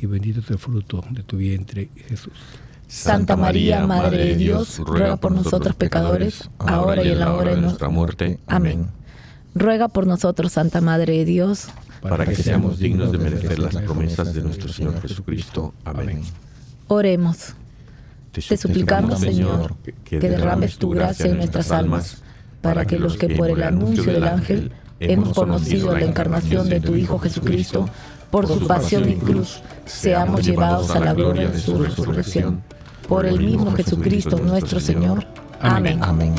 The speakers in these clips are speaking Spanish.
Y bendito es el fruto de tu vientre, Jesús. Santa María, Madre de Dios, ruega por nosotros pecadores, ahora y en la hora de nuestra muerte. Amén. Ruega por nosotros, Santa Madre de Dios, Para que seamos dignos de merecer las promesas de nuestro Señor Jesucristo. Amén. oremos. Te suplicamos, Señor, que derrames tu gracia en nuestras almas, para que los que por el anuncio del ángel hemos conocido la encarnación de tu Hijo Jesucristo, por su pasión y cruz, seamos llevados a la gloria de su resurrección. Por el mismo Jesucristo nuestro Señor. Amén. Amén.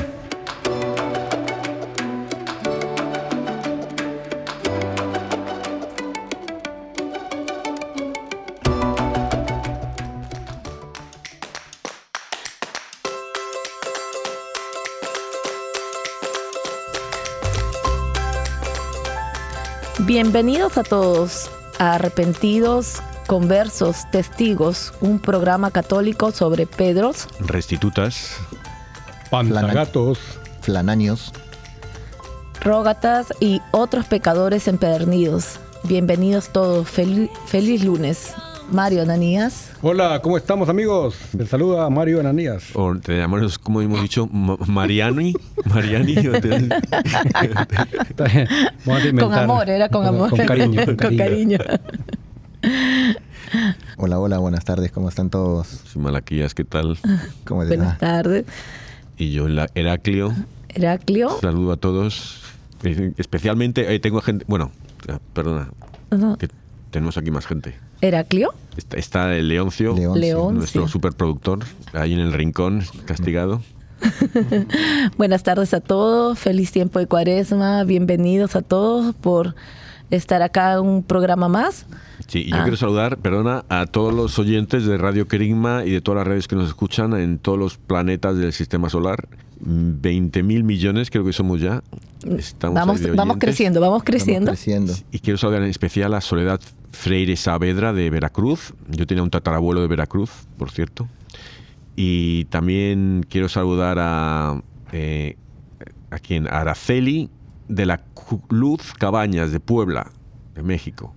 Bienvenidos a todos Arrepentidos, Conversos, Testigos, un programa católico sobre Pedros, Restitutas, Pantagatos. Flananios, rógatas y otros pecadores empedernidos. Bienvenidos todos. Fel- feliz lunes. Mario Ananías. Hola, ¿cómo estamos amigos? Les saluda Mario Ananías. o te llamamos, como hemos dicho, Ma- Mariani. Mariani. Vamos a Con amor, era con amor. Con cariño. Con Con cariño. Hola, hola, buenas tardes, ¿cómo están todos? Soy Malaquías, ¿qué tal? ¿Cómo les Buenas tardes. Y yo, la- Heraclio. Heraclio. Saludo a todos. Eh, Especialmente, eh, tengo gente. Bueno, perdona, que tenemos aquí más gente. Heraclio. Está, está el Leoncio, Leoncio. León. nuestro superproductor, ahí en el rincón, castigado. Buenas tardes a todos. Feliz tiempo de cuaresma. Bienvenidos a todos por estar acá en un programa más. Sí, y yo Ah. quiero saludar, perdona, a todos los oyentes de Radio Querigma y de todas las redes que nos escuchan en todos los planetas del sistema solar. 20 mil millones, creo que somos ya. Estamos Vamos, vamos creciendo, vamos Estamos creciendo. creciendo. Y quiero saludar en especial a Soledad Freire Saavedra de Veracruz. Yo tenía un tatarabuelo de Veracruz, por cierto. Y también quiero saludar a, eh, a quien, a Araceli de la Luz Cabañas de Puebla, de México.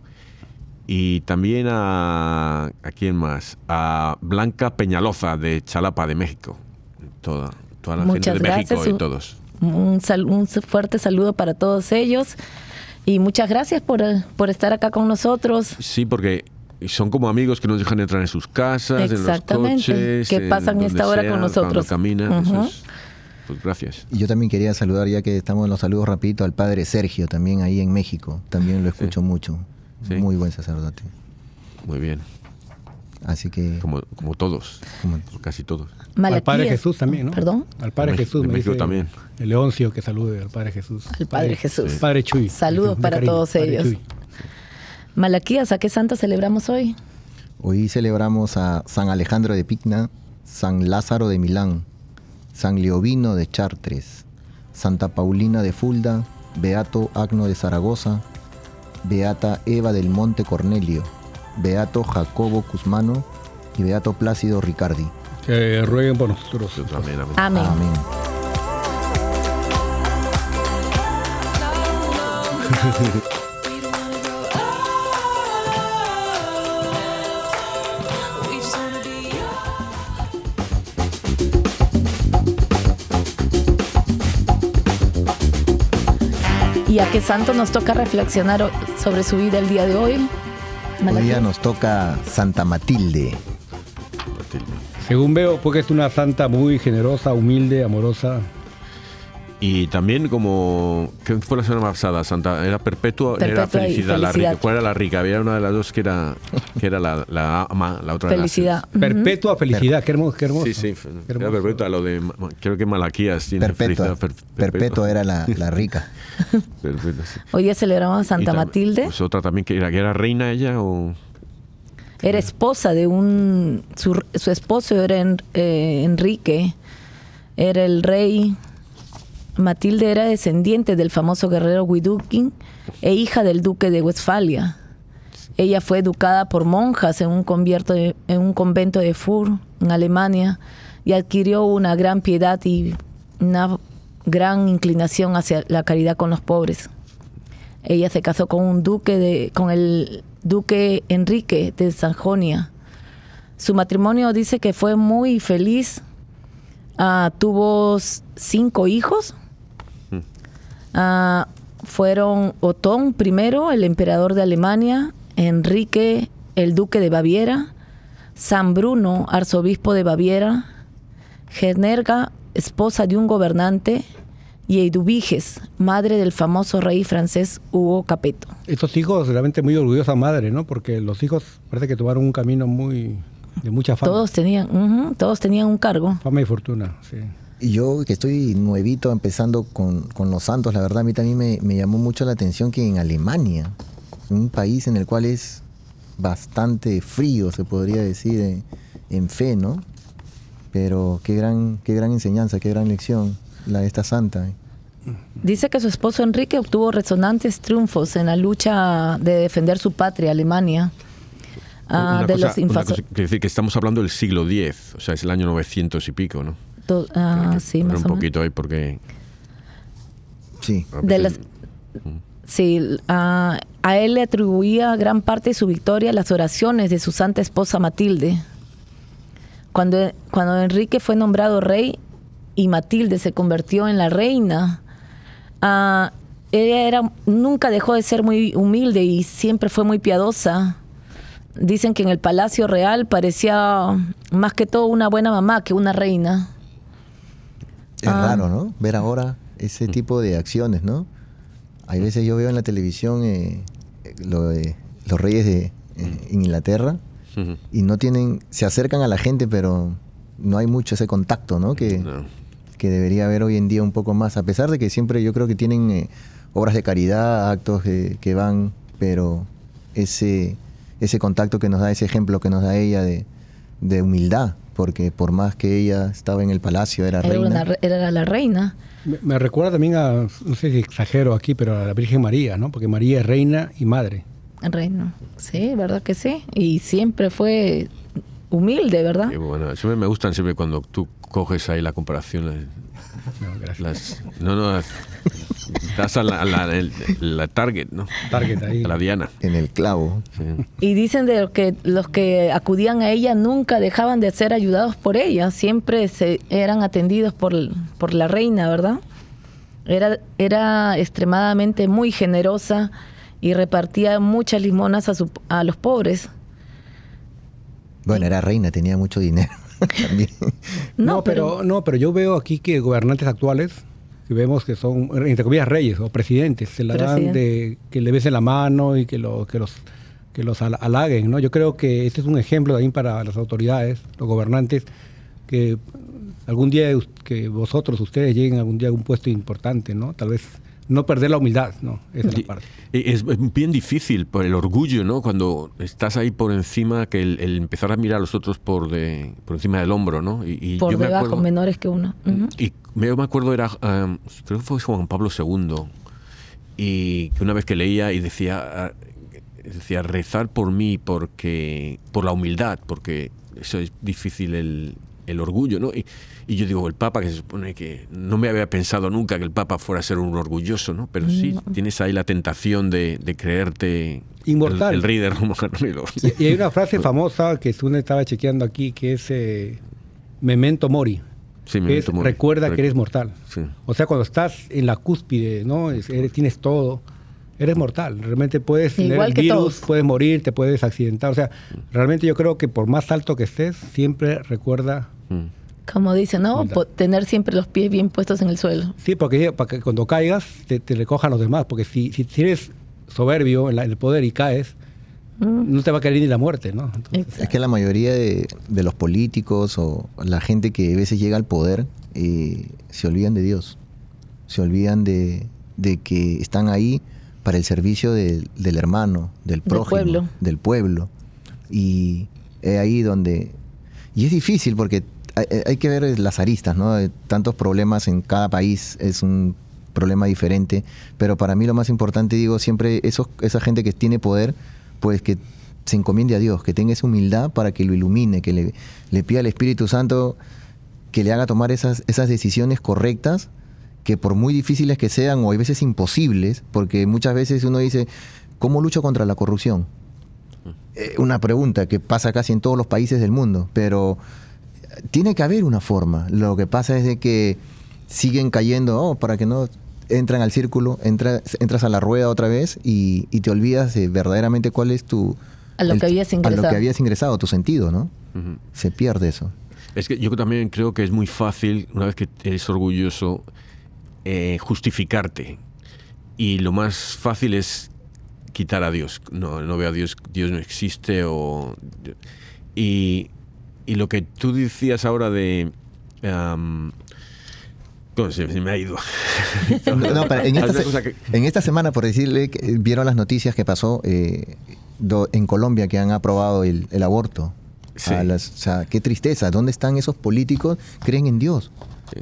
Y también a, a quién más, a Blanca Peñaloza de Chalapa, de México. Toda, toda la Muchas gente de México gracias. y todos. Un, sal- un fuerte saludo para todos ellos. Y muchas gracias por, eh, por estar acá con nosotros. Sí, porque son como amigos que nos dejan entrar en sus casas, Exactamente, en los coches, que en pasan donde esta hora con nosotros. Caminan, Ujú. es- pues gracias. Y yo también quería saludar, ya que estamos en los saludos rapidito, al padre Sergio, también ahí en México. También lo escucho mucho. Sí. Muy buen sacerdote. Muy bien, Así que... como, como todos, como- casi todos. Al Padre. Jesús también, ¿no? Perdón. Al Padre México- Jesús. me México dice también. El Leoncio que salude al Padre Jesús. Al Padre Jesús. Padre Chuy. Saludos para cariño, todos Padre ellos. Chuy. Malaquías, ¿a qué santo celebramos hoy? Hoy celebramos a San Alejandro de Pigna, San Lázaro de Milán, San Leovino de Chartres, Santa Paulina de Fulda, Beato Agno de Zaragoza, Beata Eva del Monte Cornelio, Beato Jacobo Cusmano y Beato Plácido Ricardi. Que rueguen por nosotros. Amén. Amén. Amén. ¿Y a qué santo nos toca reflexionar sobre su vida el día de hoy? Hoy Malaquías. día nos toca Santa Matilde. Según veo, porque es una santa muy generosa, humilde, amorosa. Y también como, ¿qué fue la semana pasada? Santa, era perpetua, era felicidad, La rica. ¿Cuál era la rica? Había una de las dos que era, que era la, la ama, la otra felicidad. Perpetua felicidad, qué hermoso, qué hermoso. Sí, sí, era perpetua, lo de, creo que Malaquías tiene perpetua, perpetua. era la, la rica. Hoy ya celebramos a Santa Matilde. Pues otra también, que era, que era reina ella o... Era esposa de un... Su, esposo era eh, Enrique, era el rey Matilde era descendiente del famoso guerrero Widukin e hija del duque de Westfalia. Ella fue educada por monjas en un, en un convento de Fur, en Alemania, y adquirió una gran piedad y una gran inclinación hacia la caridad con los pobres. Ella se casó con un duque de, con el duque Enrique de Sajonia. Su matrimonio dice que fue muy feliz. Ah, tuvo cinco hijos Ah, fueron Otón I, el emperador de Alemania, Enrique, el duque de Baviera, San Bruno, arzobispo de Baviera, Generga, esposa de un gobernante, y Eduviges, madre del famoso rey francés Hugo Capeto. Estos hijos realmente muy orgullosa madre, ¿no? Porque los hijos parece que tomaron un camino muy de mucha fama. Todos tenían, todos tenían un cargo. Fama y fortuna, sí. Yo que estoy nuevito empezando con, los santos, la verdad a mí también me, llamó mucho la atención que en Alemania, un país en el cual es bastante frío, se podría decir, en, fe, ¿no? Pero qué gran, qué gran enseñanza, qué gran lección la de esta santa. Dice que su esposo Enrique obtuvo resonantes triunfos en la lucha de defender su patria, Alemania. Uh, de los decir que estamos hablando del siglo X, o sea, es el año 900 y pico, ¿no? Ah, sí, más un poquito ahí porque... Sí. sí, a, él le atribuía gran parte de su victoria las oraciones de su santa esposa Matilde. Cuando, cuando Enrique fue nombrado rey y Matilde se convirtió en la reina, ella era, nunca dejó de ser muy humilde y siempre fue muy piadosa. Dicen que en el Palacio Real parecía más que todo una buena mamá que una reina. Es ah. raro, ¿no? Ver ahora ese mm. tipo de acciones, ¿no? Hay veces yo veo en la televisión eh, lo de los reyes de eh, Inglaterra y no tienen, se acercan a la gente, pero no hay mucho ese contacto, ¿no? Que, que debería haber hoy en día un poco más, a pesar de que siempre yo creo que tienen eh, obras de caridad, actos que van, pero ese, ese contacto que nos da, ese ejemplo que nos da ella de, de humildad, porque por más que ella estaba en el palacio, era, reina. era la reina. Me, recuerda también a, no sé si exagero aquí, pero a la Virgen María, ¿no? Porque María es reina y madre. Reina, sí, ¿verdad que sí? Y siempre fue humilde, ¿verdad? bueno, siempre me gustan siempre cuando tú coges ahí la comparación. No, gracias. no, no, Estás a la, target, ¿no? Target ahí. A la diana. En el clavo. Y dicen de que los que acudían a ella nunca dejaban de ser ayudados por ella, siempre se eran atendidos por, por la reina, ¿verdad? Era, era extremadamente muy generosa y repartía muchas limonas a, su, a los pobres. Bueno, era reina, tenía mucho dinero. No, pero, no, pero yo veo aquí que gobernantes actuales vemos que son, entre comillas, reyes o presidentes, se la dan de que le besen la mano y que, lo, que los que los halaguen, ¿no? Yo creo que este es un ejemplo también para las autoridades, los gobernantes, que algún día que vosotros, ustedes lleguen algún día a un puesto importante, ¿no? Tal vez no perder la humildad, ¿no? Esa es la parte. Es bien difícil por el orgullo, ¿no? Cuando estás ahí por encima, que el, empezar a mirar a los otros por, de, por encima del hombro, ¿no? Y, por debajo, menores que uno. Y yo me acuerdo, era, um, creo que fue Juan Pablo II, y que una vez que leía y decía, ah, decía rezar por mí porque por la humildad, porque eso es difícil el, el orgullo, ¿no? Y, y, yo digo, el Papa, que se supone que no me había pensado nunca que el Papa fuera a ser un orgulloso, ¿no? Pero sí, tienes ahí la tentación de, de creerte inmortal. El, rey de Roma. Y, hay una frase famosa que tú estaba chequeando aquí, que es eh, memento mori. Sí, es, recuerda que eres mortal. O sea, cuando estás en la cúspide, ¿no? tienes todo, eres mortal. Realmente puedes tener el virus, puedes morir, te puedes accidentar. O sea, realmente yo creo que por más alto que estés, siempre recuerda. Mm. Como dice, ¿no? Tener siempre los pies bien puestos en el suelo. Sí, porque para que cuando caigas te, recojan los demás. Porque si, si, eres soberbio en, el poder y caes, mm. no te va a caer ni la muerte, ¿no? es que la mayoría de, los políticos o la gente que a veces llega al poder eh, se olvidan de Dios. Se olvidan de, de que están ahí para el servicio del hermano, del prójimo, del pueblo. Y es ahí donde... Y es difícil porque hay, que ver las aristas, ¿no? Tantos problemas en cada país es un problema diferente, pero para mí lo más importante, digo, siempre esos, esa gente que tiene poder, pues que se encomiende a Dios, que tenga esa humildad para que lo ilumine, que le, le pida al Espíritu Santo que le haga tomar esas, esas decisiones correctas que por muy difíciles que sean o hay veces imposibles, porque muchas veces uno dice, ¿cómo lucho contra la corrupción? Eh, una pregunta que pasa casi en todos los países del mundo, pero tiene que haber una forma. Lo que pasa es de que siguen cayendo, oh, para que no entran al círculo, entras a la rueda otra vez y, te olvidas de verdaderamente cuál es tu... A lo que habías ingresado. A lo que habías ingresado, tu sentido, ¿no? Se pierde eso. Es que yo también creo que es muy fácil, una vez que eres orgulloso, eh, justificarte. Y lo más fácil es quitar a Dios. No, no veo a Dios, Dios no existe. O, y, y lo que tú decías ahora de... Um, se, me ha ido. en, esta, semana, por decirle, vieron las noticias que pasó eh, en Colombia que han aprobado el, aborto. o sea, qué tristeza. ¿Dónde están esos políticos? Creen en Dios.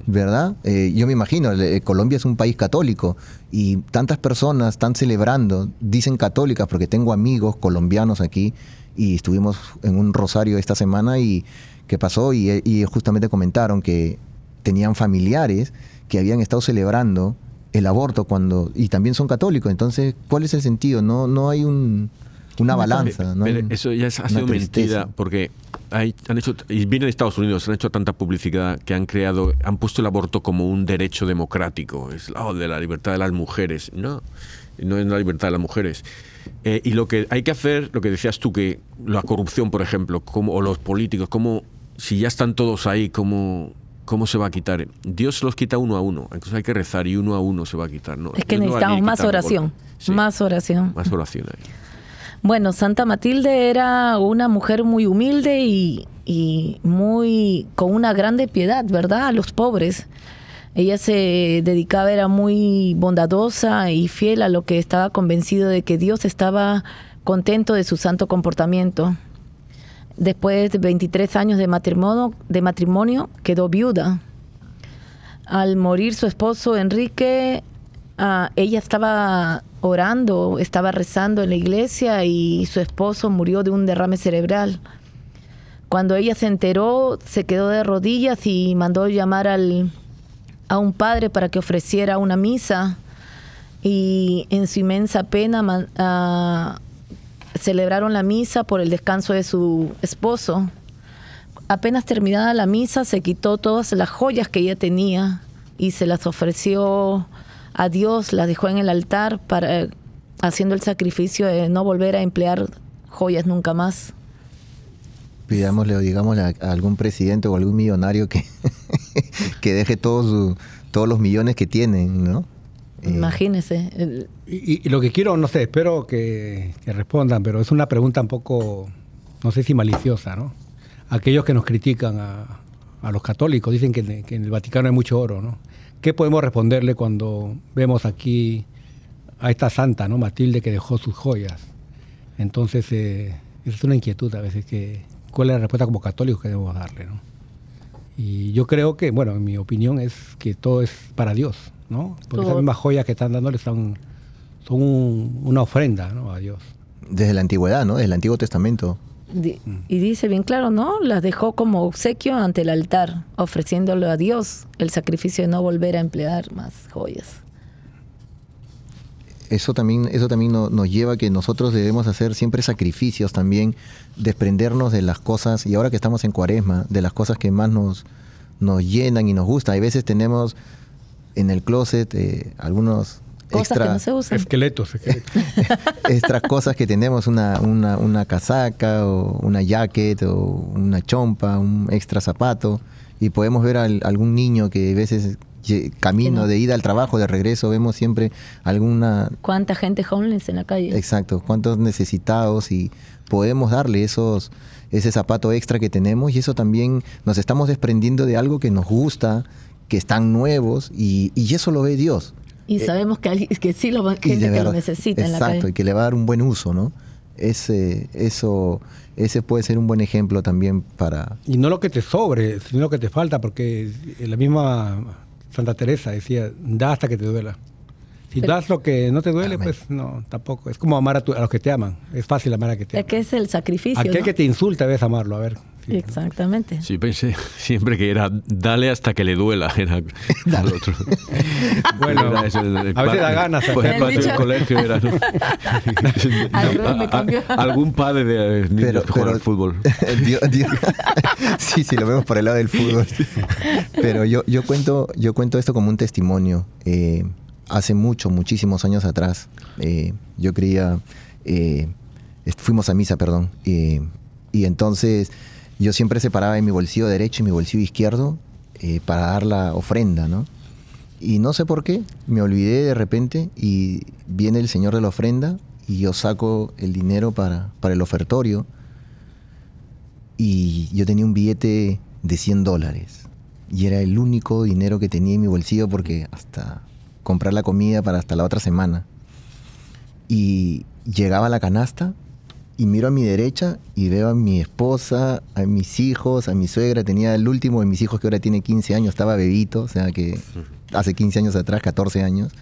¿verdad? Eh, yo me imagino, eh, Colombia es un país católico y tantas personas están celebrando, dicen católicas, porque tengo amigos colombianos aquí y estuvimos en un rosario esta semana y que pasó y, y justamente comentaron que tenían familiares que habían estado celebrando el aborto cuando y también son católicos. Entonces, ¿cuál es el sentido? No, no hay un una balanza. ¿no? eso ya ha sido mentira, porque hay, han hecho, y vienen de Estados Unidos, han hecho tanta publicidad que han creado, han puesto el aborto como un derecho democrático, es oh, de la libertad de las mujeres. No, no es la libertad de las mujeres. Eh, y lo que hay que hacer, lo que decías tú, que la corrupción, por ejemplo, como, o los políticos, como si ya están todos ahí, como ¿Cómo se va a quitar? Dios los quita uno a uno. Entonces hay que rezar y uno a uno se va a quitar. No, es que necesitamos más oración. Más oración. Más oración ahí. Bueno, Santa Matilde era una mujer muy humilde y, muy con una grande piedad, ¿verdad? A los pobres. Ella se dedicaba, era muy bondadosa y fiel a lo que estaba convencido de que Dios estaba contento de su santo comportamiento. Después de 23 años de matrimonio, de matrimonio quedó viuda. Al morir su esposo Enrique, Ah, ella estaba orando, estaba rezando en la iglesia y su esposo murió de un derrame cerebral. Cuando ella se enteró, se quedó de rodillas y mandó llamar al, a un padre para que ofreciera una misa. Y en su inmensa pena ah, celebraron la misa por el descanso de su esposo. Apenas terminada la misa, se quitó todas las joyas que ella tenía y se las ofreció a Dios, la dejó en el altar para haciendo el sacrificio de no volver a emplear joyas nunca más. Pidámosle o digámosle a, algún presidente o algún millonario que, que deje todos, todos los millones que tienen, ¿no? Eh, Imagínese. Y, lo que quiero, no sé, espero que, respondan, pero es una pregunta un poco, no sé si maliciosa, ¿no? Aquellos que nos critican a, a los católicos dicen que, que, en el Vaticano hay mucho oro, ¿no? ¿Qué podemos responderle cuando vemos aquí a esta santa, ¿no? Matilde, que dejó sus joyas? Entonces, eh, es una inquietud a veces que cuál es la respuesta como católicos que debemos darle, ¿no? Y yo creo que, bueno, en mi opinión es que todo es para Dios, ¿no? Porque esas mismas joyas que están dándole son, son una ofrenda, ¿no? A Dios. Desde la antigüedad, ¿no? Desde el Antiguo Testamento. Y dice bien claro, ¿no? Las dejó como obsequio ante el altar, ofreciéndole a Dios el sacrificio de no volver a emplear más joyas. Eso también, eso también nos lleva a que nosotros debemos hacer siempre sacrificios también, desprendernos de las cosas, y ahora que estamos en cuaresma, de las cosas que más nos, nos llenan y nos gustan. Hay veces tenemos en el closet eh, algunos cosas que no se usan. Esqueletos, extras cosas que tenemos, una, una, una, casaca o una jacket o una chompa, un extra zapato. Y podemos ver a algún niño que a veces camino de ida al trabajo, de regreso, vemos siempre alguna... ¿Cuánta gente homeless en la calle? Exacto, cuántos necesitados y podemos darle esos ese zapato extra que tenemos y eso también nos estamos desprendiendo de algo que nos gusta, que están nuevos y, y eso lo ve Dios. Y eh, sabemos que, que sí lo, gente que lo necesita en la calle. y que le va a dar un buen uso, ¿no? Ese, eso, ese puede ser un buen ejemplo también para... Y no lo que te sobre, sino lo que te falta, porque la misma Santa Teresa decía, da hasta que te duela. Si das lo que no te duele, pues no, tampoco. Es como amar a, los que te aman. Es fácil amar a que te aman. Es que es el sacrificio. Aquel que te insulta debes amarlo, a ver. Exactamente. Sí, pensé siempre que era dale hasta que le duela. Era al otro. bueno, a veces da ganas. Pues el patio colegio era. algún padre de niños pero, que juega al fútbol. sí, sí, lo vemos por el lado del fútbol. Pero yo, yo, cuento, yo cuento esto como un testimonio. Eh, hace mucho, muchísimos años atrás, eh, yo creía, eh, fuimos a misa, perdón, y entonces yo siempre separaba en mi bolsillo derecho y mi bolsillo izquierdo eh, para dar la ofrenda, ¿no? Y no sé por qué, me olvidé de repente y viene el señor de la ofrenda y yo saco el dinero para, para el ofertorio y yo tenía un billete de 100 dólares y era el único dinero que tenía en mi bolsillo porque hasta comprar la comida para hasta la otra semana. Y llegaba a la canasta y miro a mi derecha y veo a mi esposa, a mis hijos, a mi suegra. Tenía el último de mis hijos que ahora tiene 15 años, estaba bebito, o sea que hace 15 años atrás, 14 años.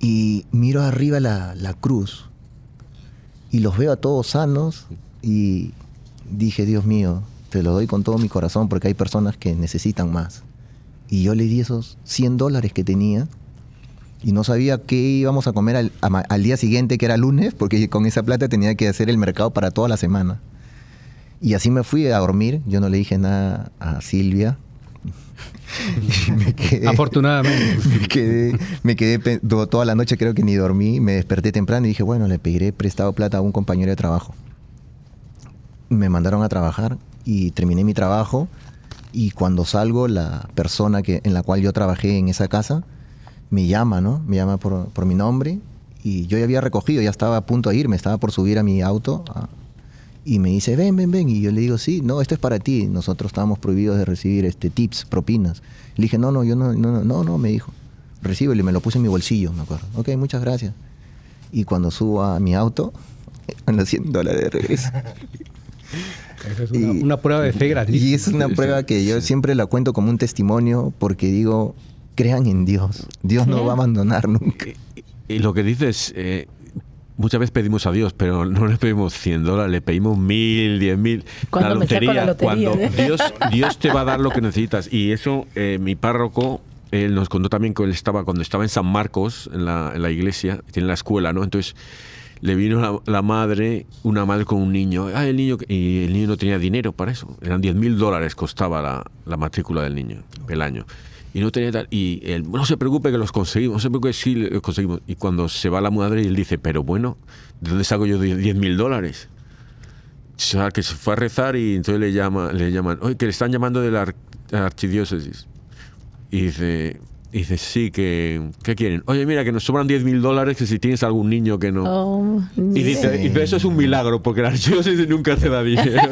Y miro arriba la, la cruz y los veo a todos sanos y dije, Dios mío, te lo doy con todo mi corazón porque hay personas que necesitan más. Y yo le di esos 100 dólares que tenía y no sabía qué íbamos a comer al, día siguiente, que era lunes, porque con esa plata tenía que hacer el mercado para toda la semana. Y así me fui a dormir. Yo no le dije nada a Silvia. Afortunadamente. Me quedé, me quedé toda la noche, creo que ni dormí. Me desperté temprano y dije, bueno, le pediré prestado plata a un compañero de trabajo. Me mandaron a trabajar y terminé mi trabajo y cuando salgo, la persona que, en la cual yo trabajé en esa casa me llama, ¿no? Me llama por, por mi nombre y yo ya había recogido, ya estaba a punto de irme, estaba por subir a mi auto ah, y me dice, ven, ven, ven. Y yo le digo, sí, no, esto es para ti. Nosotros estábamos prohibidos de recibir este tips, propinas. Le dije, no, no, yo no, no, no, no, me dijo. Recíbelo y me lo puse en mi bolsillo, me acuerdo. Ok, muchas gracias. Y cuando subo a mi auto, en los 100 dólares de regreso. es una, prueba de fe gratis. Y es una prueba que yo siempre la cuento como un testimonio porque digo, crean en Dios. Dios no va a abandonar nunca. Y, lo que dices, eh, muchas veces pedimos a Dios, pero no le pedimos 100 dólares, le pedimos mil, diez mil. La lotería, cuando Dios, Dios te va a dar lo que necesitas. Y eso, eh, mi párroco, él nos contó también que él estaba, cuando estaba en San Marcos, en la, en la iglesia, tiene la escuela, ¿no? Entonces le vino la, madre, una madre con un niño, ah, el niño, y el niño no tenía dinero para eso. Eran 10 mil dólares costaba la, la, matrícula del niño el año. Y no tenía tal, y él, no se preocupe que los conseguimos, no se preocupe, sí, los conseguimos. Y cuando se va la madre, él dice, pero bueno, ¿de dónde saco yo 10 mil dólares? O sea, que se fue a rezar y entonces le, llama, le llaman, oye, que le están llamando de la archidiócesis. Y dice, dice, sí, que ¿qué quieren? Oye, mira, que nos sobran 10 mil dólares, que si tienes algún niño que no... Oh, y dice, y eso es un milagro, porque la archidiócesis nunca te da dinero.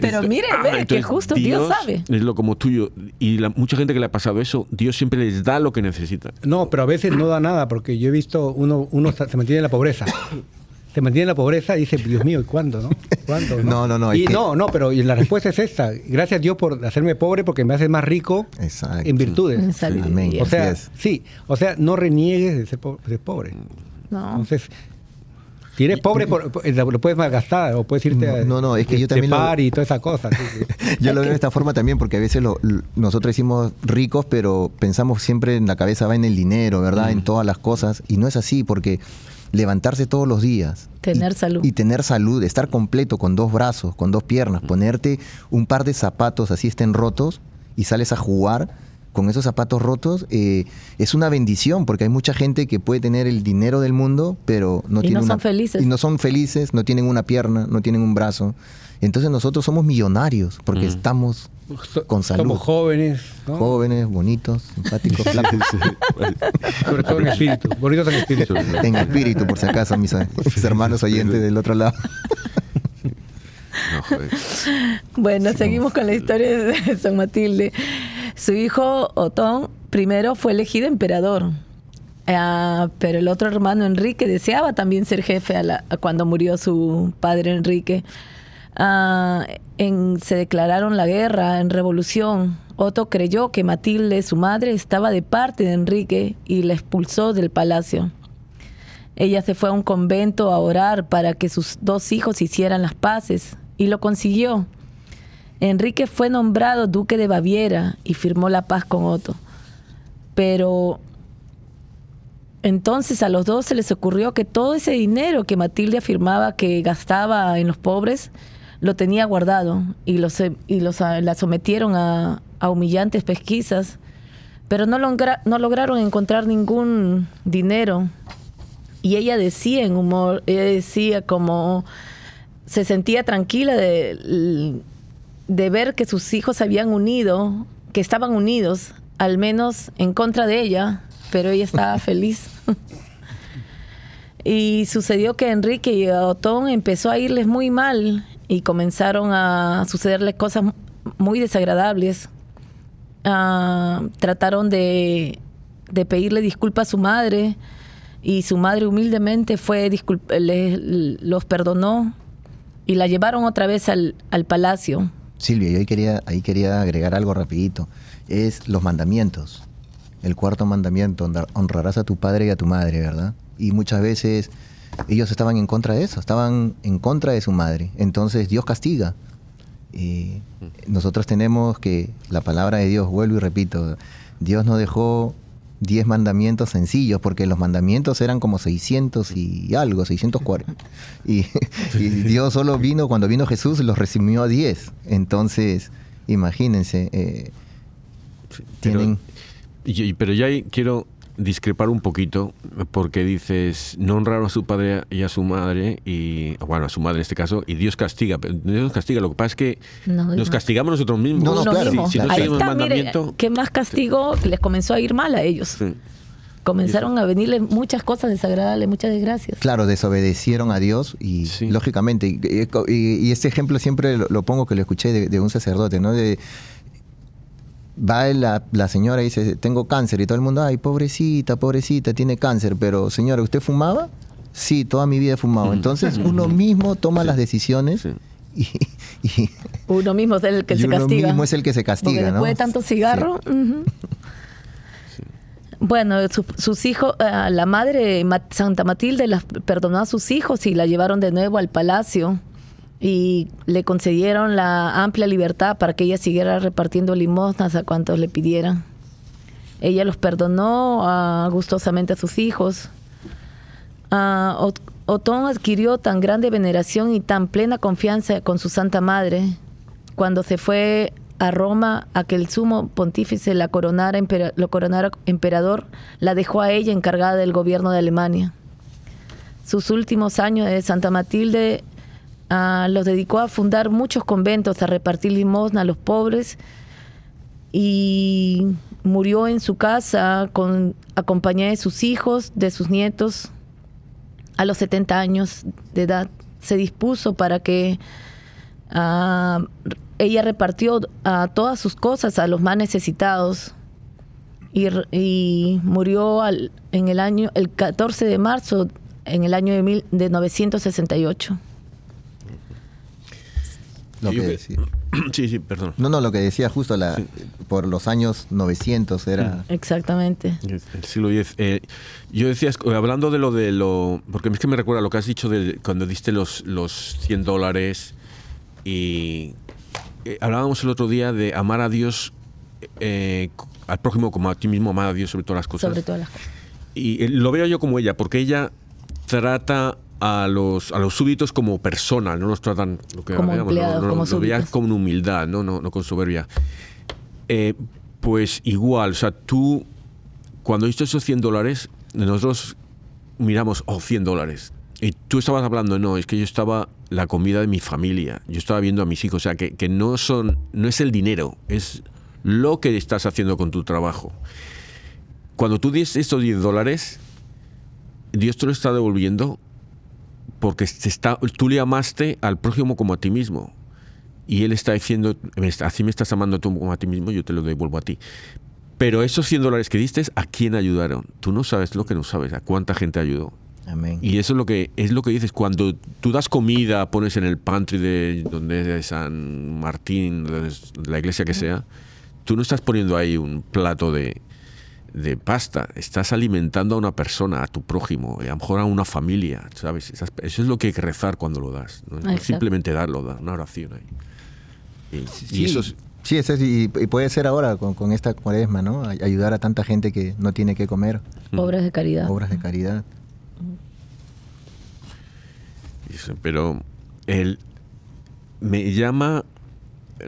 Pero mire, ah, que justo Dios, sabe. Es lo como tuyo. Y la, mucha gente que le ha pasado eso, Dios siempre les da lo que necesita. No, pero a veces no da nada, porque yo he visto uno, uno se mantiene en la pobreza se mantiene en la pobreza y dice, Dios mío, ¿y cuándo, no? ¿Cuándo, no? no, no, Y no, no, pero y la respuesta es esta. Gracias a Dios por hacerme pobre porque me hace más rico en virtudes. Amén. O sea, sí, o sea, no reniegues de ser pobre. No. Entonces, si eres pobre, lo puedes malgastar o puedes irte a no, no, es que yo también lo, y toda esa cosa. yo lo veo de esta forma también porque a veces nosotros decimos ricos, pero pensamos siempre en la cabeza va en el dinero, ¿verdad? En todas las cosas y no es así porque levantarse todos los días. Tener salud. Y tener salud, estar completo con dos brazos, con dos piernas, ponerte un par de zapatos así estén rotos y sales a jugar con esos zapatos rotos, eh, es una bendición, porque hay mucha gente que puede tener el dinero del mundo, pero no, y no son felices. Y no son felices, no tienen una pierna, no tienen un brazo. Entonces nosotros somos millonarios, porque mm. estamos con salud. Somos jóvenes. Jóvenes, bonitos, simpáticos, flacos. Sobre todo en espíritu. Bonitos en espíritu. En espíritu, por si acaso, mis, mis hermanos oyentes del otro lado. bueno, seguimos con la historia de San Matilde. Su hijo Otón primero fue elegido emperador, ah, pero el otro hermano Enrique deseaba también ser jefe cuando murió su padre Enrique. Ah, se declararon la guerra en revolución. Otto creyó que Matilde, su madre, estaba de parte de Enrique y la expulsó del palacio. Ella se fue a un convento a orar para que sus dos hijos hicieran las paces y lo consiguió. Enrique fue nombrado duque de Baviera y firmó la paz con Otto. Pero entonces a los dos se les ocurrió que todo ese dinero que Matilde afirmaba que gastaba en los pobres lo tenía guardado y, los, y los, la sometieron a, humillantes pesquisas, pero no, no lograron encontrar ningún dinero. Y ella decía en humor, ella decía como se sentía tranquila de, de ver que sus hijos se habían unido, que estaban unidos, al menos en contra de ella, pero ella estaba feliz. y sucedió que Enrique y Otón empezó a irles muy mal y comenzaron a sucederles cosas muy desagradables. Ah, trataron de, de, pedirle disculpas a su madre y su madre humildemente fue los perdonó y la llevaron otra vez al, al palacio. Silvia, yo ahí quería, ahí quería agregar algo rapidito. Es los mandamientos. El cuarto mandamiento, honrarás a tu padre y a tu madre, ¿verdad? Y muchas veces ellos estaban en contra de eso, estaban en contra de su madre. Entonces Dios castiga. Y nosotros tenemos que, la palabra de Dios, vuelvo y repito, Dios no dejó diez mandamientos sencillos, porque los mandamientos eran como 600 y algo, 640. Y, y Dios solo vino, cuando vino Jesús, los resumió a 10. Entonces, imagínense, eh, tienen... pero ya quiero discrepar un poquito porque dices no honraron a su padre y a su madre y bueno a su madre en este caso y Dios castiga Dios castiga. Lo que pasa es que nos castigamos nosotros mismos. No, no, claro. si, no seguimos mandamiento ¿qué más castigo les comenzó a ir mal a ellos comenzaron a venirle muchas cosas desagradables muchas desgracias. Claro desobedecieron a Dios y lógicamente y, este ejemplo siempre lo, pongo que lo escuché de, de un sacerdote no de va la, la, señora y dice, tengo cáncer, y todo el mundo, ay, pobrecita, pobrecita, tiene cáncer, pero señora, ¿usted fumaba? Sí, toda mi vida he fumado. Entonces uno mismo toma las decisiones y, Uno mismo es el que se castiga. Uno mismo es el que se castiga, Porque después de tanto cigarro... Bueno, sus hijos, eh, la madre Santa Matilde las perdonó a sus hijos y la llevaron de nuevo al palacio y le concedieron la amplia libertad para que ella siguiera repartiendo limosnas a cuantos le pidieran. Ella los perdonó uh, gustosamente a sus hijos. Uh, Otón adquirió tan grande veneración y tan plena confianza con su Santa Madre cuando se fue a Roma a que el sumo pontífice la coronara, lo coronara emperador, la dejó a ella encargada del gobierno de Alemania. Sus últimos años de Santa Matilde Ah, los dedicó a fundar muchos conventos, a repartir limosna a los pobres y murió en su casa con acompañada de sus hijos, de sus nietos. A los 70 años de edad se dispuso para que ah, ella repartió todas sus cosas a los más necesitados y, murió en el año el 14 de marzo en el año de, mil, de 968. Lo que decía. Sí, sí, perdón. No, no, lo que decía justo la, por los años 900 era... Exactamente. El siglo X. Eh, yo decía, hablando de lo de lo... Porque es que me recuerda lo que has dicho de cuando diste los, los 100 dólares y eh, hablábamos el otro día de amar a Dios eh, al prójimo como a ti mismo, amar a Dios sobre todas las cosas. Sobre todas las cosas. Y lo veo yo como ella, porque ella trata a los, a los súbditos como personas, no los tratan lo que como empleados, como lo con humildad, no, no, no con soberbia. Eh, Pues igual, o sea, tú, cuando visto esos 100 dólares, nosotros miramos, oh, 100 dólares. Y tú estabas hablando, no, es que yo estaba la comida de mi familia, yo estaba viendo a mis hijos, o sea, que, que no, son, no es el dinero, es lo que estás haciendo con tu trabajo. Cuando tú dices estos 10 dólares, Dios te lo está devolviendo porque está, tú le amaste al prójimo como a ti mismo. Y Él está diciendo, así me estás amando tú como a ti mismo, yo te lo devuelvo a ti. Pero esos 100 dólares que diste, ¿a quién ayudaron? Tú no sabes lo que no sabes, a cuánta gente ayudó. Amén. Y eso es lo que es lo que dices cuando tú das comida, pones en el pantry de donde de San Martín, de la iglesia que sea, tú no estás poniendo ahí un plato de, de pasta, estás alimentando a una persona, a tu prójimo, a lo mejor a una familia, ¿sabes? Eso es lo que hay que rezar cuando lo das, no, simplemente darlo, dar una oración ahí. Y, eso Sí, y, puede ser ahora con, esta cuaresma, ¿no? Ayudar a tanta gente que no tiene que comer. Obras de caridad. Obras de caridad. Pero el, me llama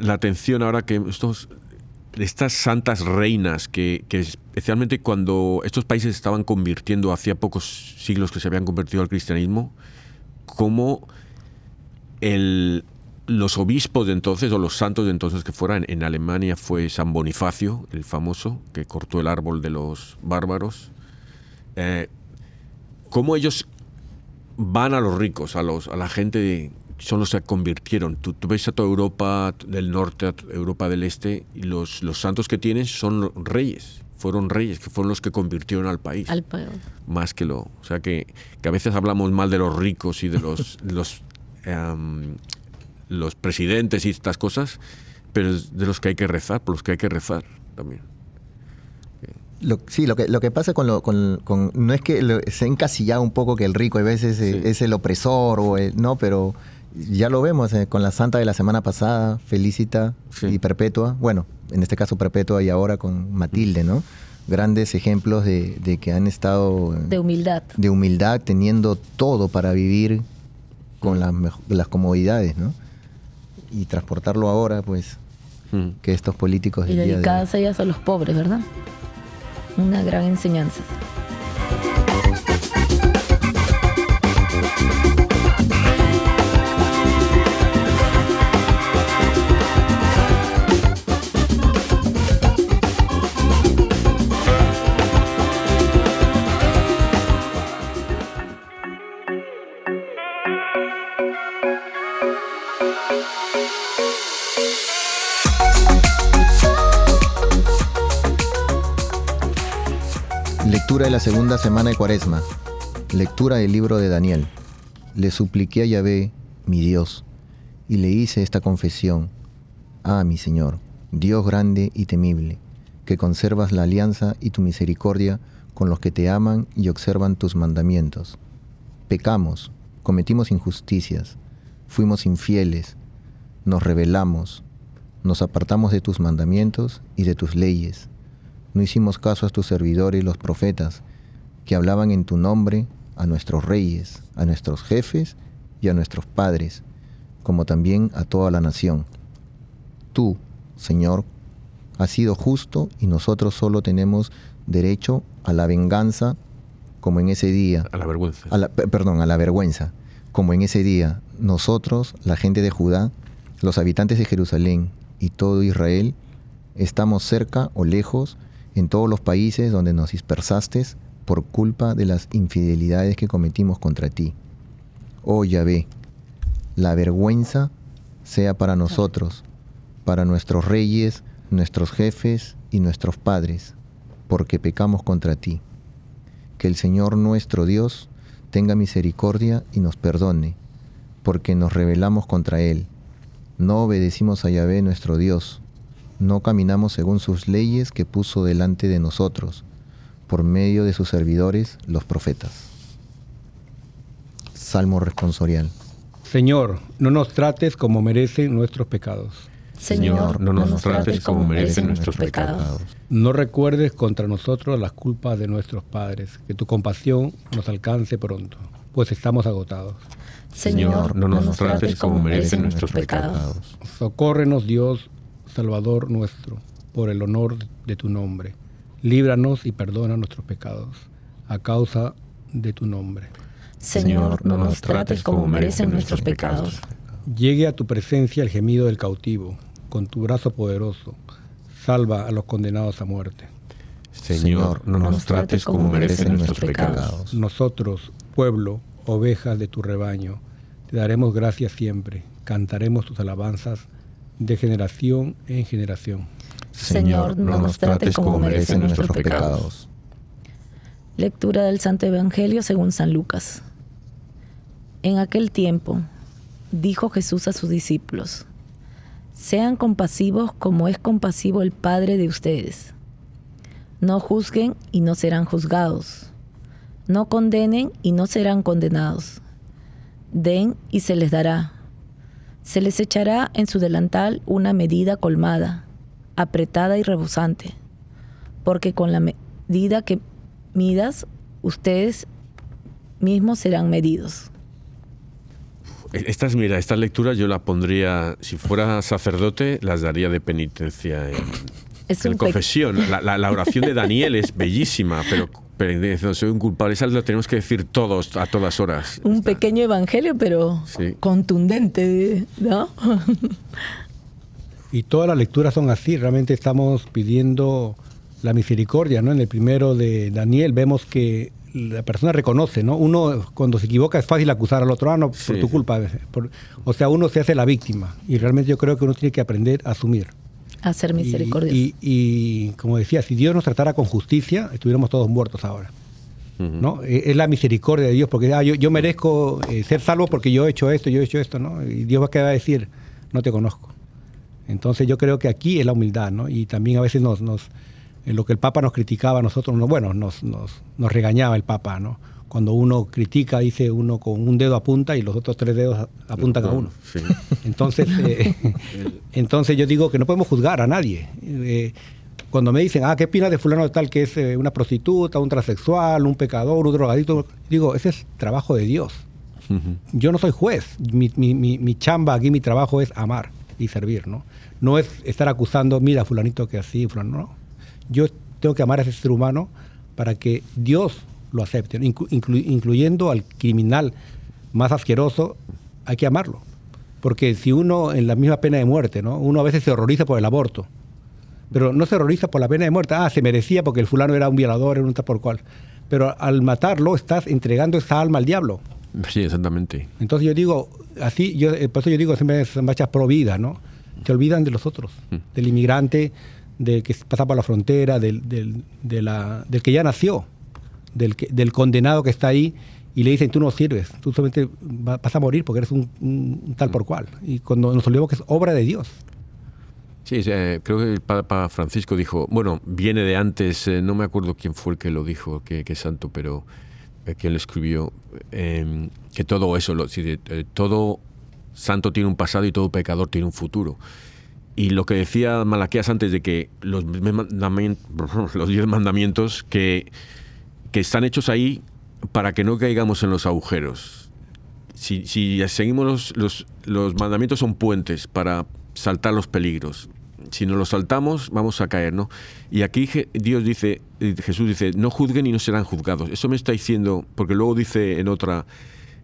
la atención ahora que estos estas santas reinas que, especialmente cuando estos países estaban convirtiendo hacía pocos siglos que se habían convertido al cristianismo, como el, los obispos de entonces o los santos de entonces que fueran en Alemania fue San Bonifacio, el famoso, que cortó el árbol de los bárbaros. Eh, cómo ellos van a los ricos, a, los, a la gente son los que se convirtieron. Tú, ves a toda Europa del norte, a Europa del este, y los, los santos que tienen son reyes. Fueron reyes, que fueron los que convirtieron al país. Al país. Más que lo. O sea, que, que, a veces hablamos mal de los ricos y de los, los, em, los presidentes y estas cosas, pero es de los que hay que rezar, por los que hay que rezar también. sí, lo que, lo que pasa con, lo, con, no es que se ha encasillado un poco que el rico a veces es el opresor o el, no, pero ya lo vemos eh, con la santa de la semana pasada, Felicita y Perpetua. Bueno, en este caso Perpetua y ahora con Matilde, ¿no? Grandes ejemplos de, que han estado... De humildad. De humildad, teniendo todo para vivir con las, las comodidades, ¿no? Y transportarlo ahora, pues, mm. que estos políticos... Y dedicadas de... ellas a los pobres, ¿verdad? Una gran enseñanza. Segunda semana de Cuaresma. Lectura del libro de Daniel. Le supliqué a Yahvé, mi Dios, y le hice esta confesión. Ah, mi Señor, Dios grande y temible, que conservas la alianza y tu misericordia con los que te aman y observan tus mandamientos. Pecamos, cometimos injusticias, fuimos infieles, nos rebelamos, nos apartamos de tus mandamientos y de tus leyes no hicimos caso a tus servidores los profetas, que hablaban en tu nombre a nuestros reyes, a nuestros jefes y a nuestros padres, como también a toda la nación. Tú, Señor, has sido justo y nosotros solo tenemos derecho a la venganza como en ese día. A la vergüenza. perdón, a la vergüenza. Como en ese día, nosotros, la gente de Judá, los habitantes de Jerusalén y todo Israel, estamos cerca o lejos en todos los países donde nos dispersaste por culpa de las infidelidades que cometimos contra ti. Oh Yahvé, la vergüenza sea para nosotros, para nuestros reyes, nuestros jefes y nuestros padres, porque pecamos contra ti. Que el Señor nuestro Dios tenga misericordia y nos perdone, porque nos rebelamos contra Él. No obedecimos a Yahvé nuestro Dios, no caminamos según sus leyes que puso delante de nosotros, por medio de sus servidores, los profetas. Salmo responsorial. Señor, no nos trates como merecen nuestros pecados. Señor, no nos, trates como merecen nuestros pecados. No recuerdes contra nosotros las culpas de nuestros padres, que tu compasión nos alcance pronto, pues estamos agotados. Señor, no nos, trates como merecen nuestros pecados. Socórrenos, Dios, Salvador nuestro, por el honor de tu nombre. Líbranos y perdona nuestros pecados, a causa de tu nombre. Señor, no nos trates como merecen nuestros pecados. Llegue a tu presencia el gemido del cautivo, con tu brazo poderoso. Salva a los condenados a muerte. Señor, no nos trates como merecen nuestros pecados. Nosotros, pueblo, ovejas de tu rebaño, te daremos gracias siempre. Cantaremos tus alabanzas de generación en generación. Señor, no nos trates como merecen nuestros pecados. Lectura del Santo Evangelio según San Lucas. En aquel tiempo, dijo Jesús a sus discípulos, sean compasivos como es compasivo el Padre de ustedes. No juzguen y no serán juzgados. No condenen y no serán condenados. Den y se les dará. Se les echará en su delantal una medida colmada, apretada y rebosante, porque con la medida que midas, ustedes mismos serán medidos. Estas, mira, estas lecturas yo las pondría, si fuera sacerdote, las daría de penitencia en, en confesión. La, la, oración de Daniel es bellísima, pero, pero soy un culpable. Esa la tenemos que decir todos, a todas horas. Un pequeño evangelio, pero contundente, ¿no? y todas las lecturas son así. Realmente estamos pidiendo la misericordia, ¿no? En el primero de Daniel vemos que la persona reconoce, ¿no? Uno cuando se equivoca es fácil acusar al otro, ah, no, por tu culpa. o sea, uno se hace la víctima y realmente yo creo que uno tiene que aprender a asumir. A ser misericordia. Y, como decía, si Dios nos tratara con justicia, estuviéramos todos muertos ahora. ¿no? E, es la misericordia de Dios, porque ah, yo, merezco eh, ser salvo porque yo he hecho esto, yo he hecho esto, ¿no? Y Dios va a quedar a decir, no te conozco. Entonces yo creo que aquí es la humildad, ¿no? Y también a veces nos, nos en lo que el Papa nos criticaba a nosotros, bueno, nos, nos, nos, regañaba el Papa, ¿no? Cuando uno critica, dice uno con un dedo apunta y los otros tres dedos apuntan a uno. Entonces, eh, entonces yo digo que no podemos juzgar a nadie. Eh, cuando me dicen, ah, ¿qué opinas de fulano de tal que es eh, una prostituta, un transexual, un pecador, un drogadito? Digo, ese es trabajo de Dios. Yo no soy juez. Mi, mi, mi, chamba aquí, mi trabajo es amar y servir, ¿no? No es estar acusando, mira, fulanito que así, fulano, no yo tengo que amar a ese ser humano para que Dios lo acepte, incluyendo al criminal más asqueroso, hay que amarlo. Porque si uno en la misma pena de muerte, ¿no? uno a veces se horroriza por el aborto, pero no se horroriza por la pena de muerte, ah, se merecía porque el fulano era un violador, era un tal por cual. Pero al matarlo estás entregando esa alma al diablo. Sí, exactamente. Entonces yo digo, así, yo, eh, por eso yo digo siempre son marchas pro vida, ¿no? Se olvidan de los otros, mm. del inmigrante, de que pasa por la frontera, del, del, de la, del que ya nació, del, del condenado que está ahí y le dicen, tú no sirves, tú solamente vas a morir porque eres un, tal por cual. Y cuando nos olvidamos que es obra de Dios. Sí, creo que el Papa Francisco dijo, bueno, viene de antes, eh, no me acuerdo quién fue el que lo dijo, que, que santo, pero eh, quien lo escribió, em, que todo eso, lo, eh, todo santo tiene un pasado y todo pecador tiene un futuro. Y lo que decía Malaquías antes de que los, los diez mandamientos que, están hechos ahí para que no caigamos en los agujeros. Si, seguimos los, los, los, mandamientos son puentes para saltar los peligros. Si no los saltamos, vamos a caer, ¿no? Y aquí Dios dice, Jesús dice, no juzguen y no serán juzgados. Eso me está diciendo, porque luego dice en otra,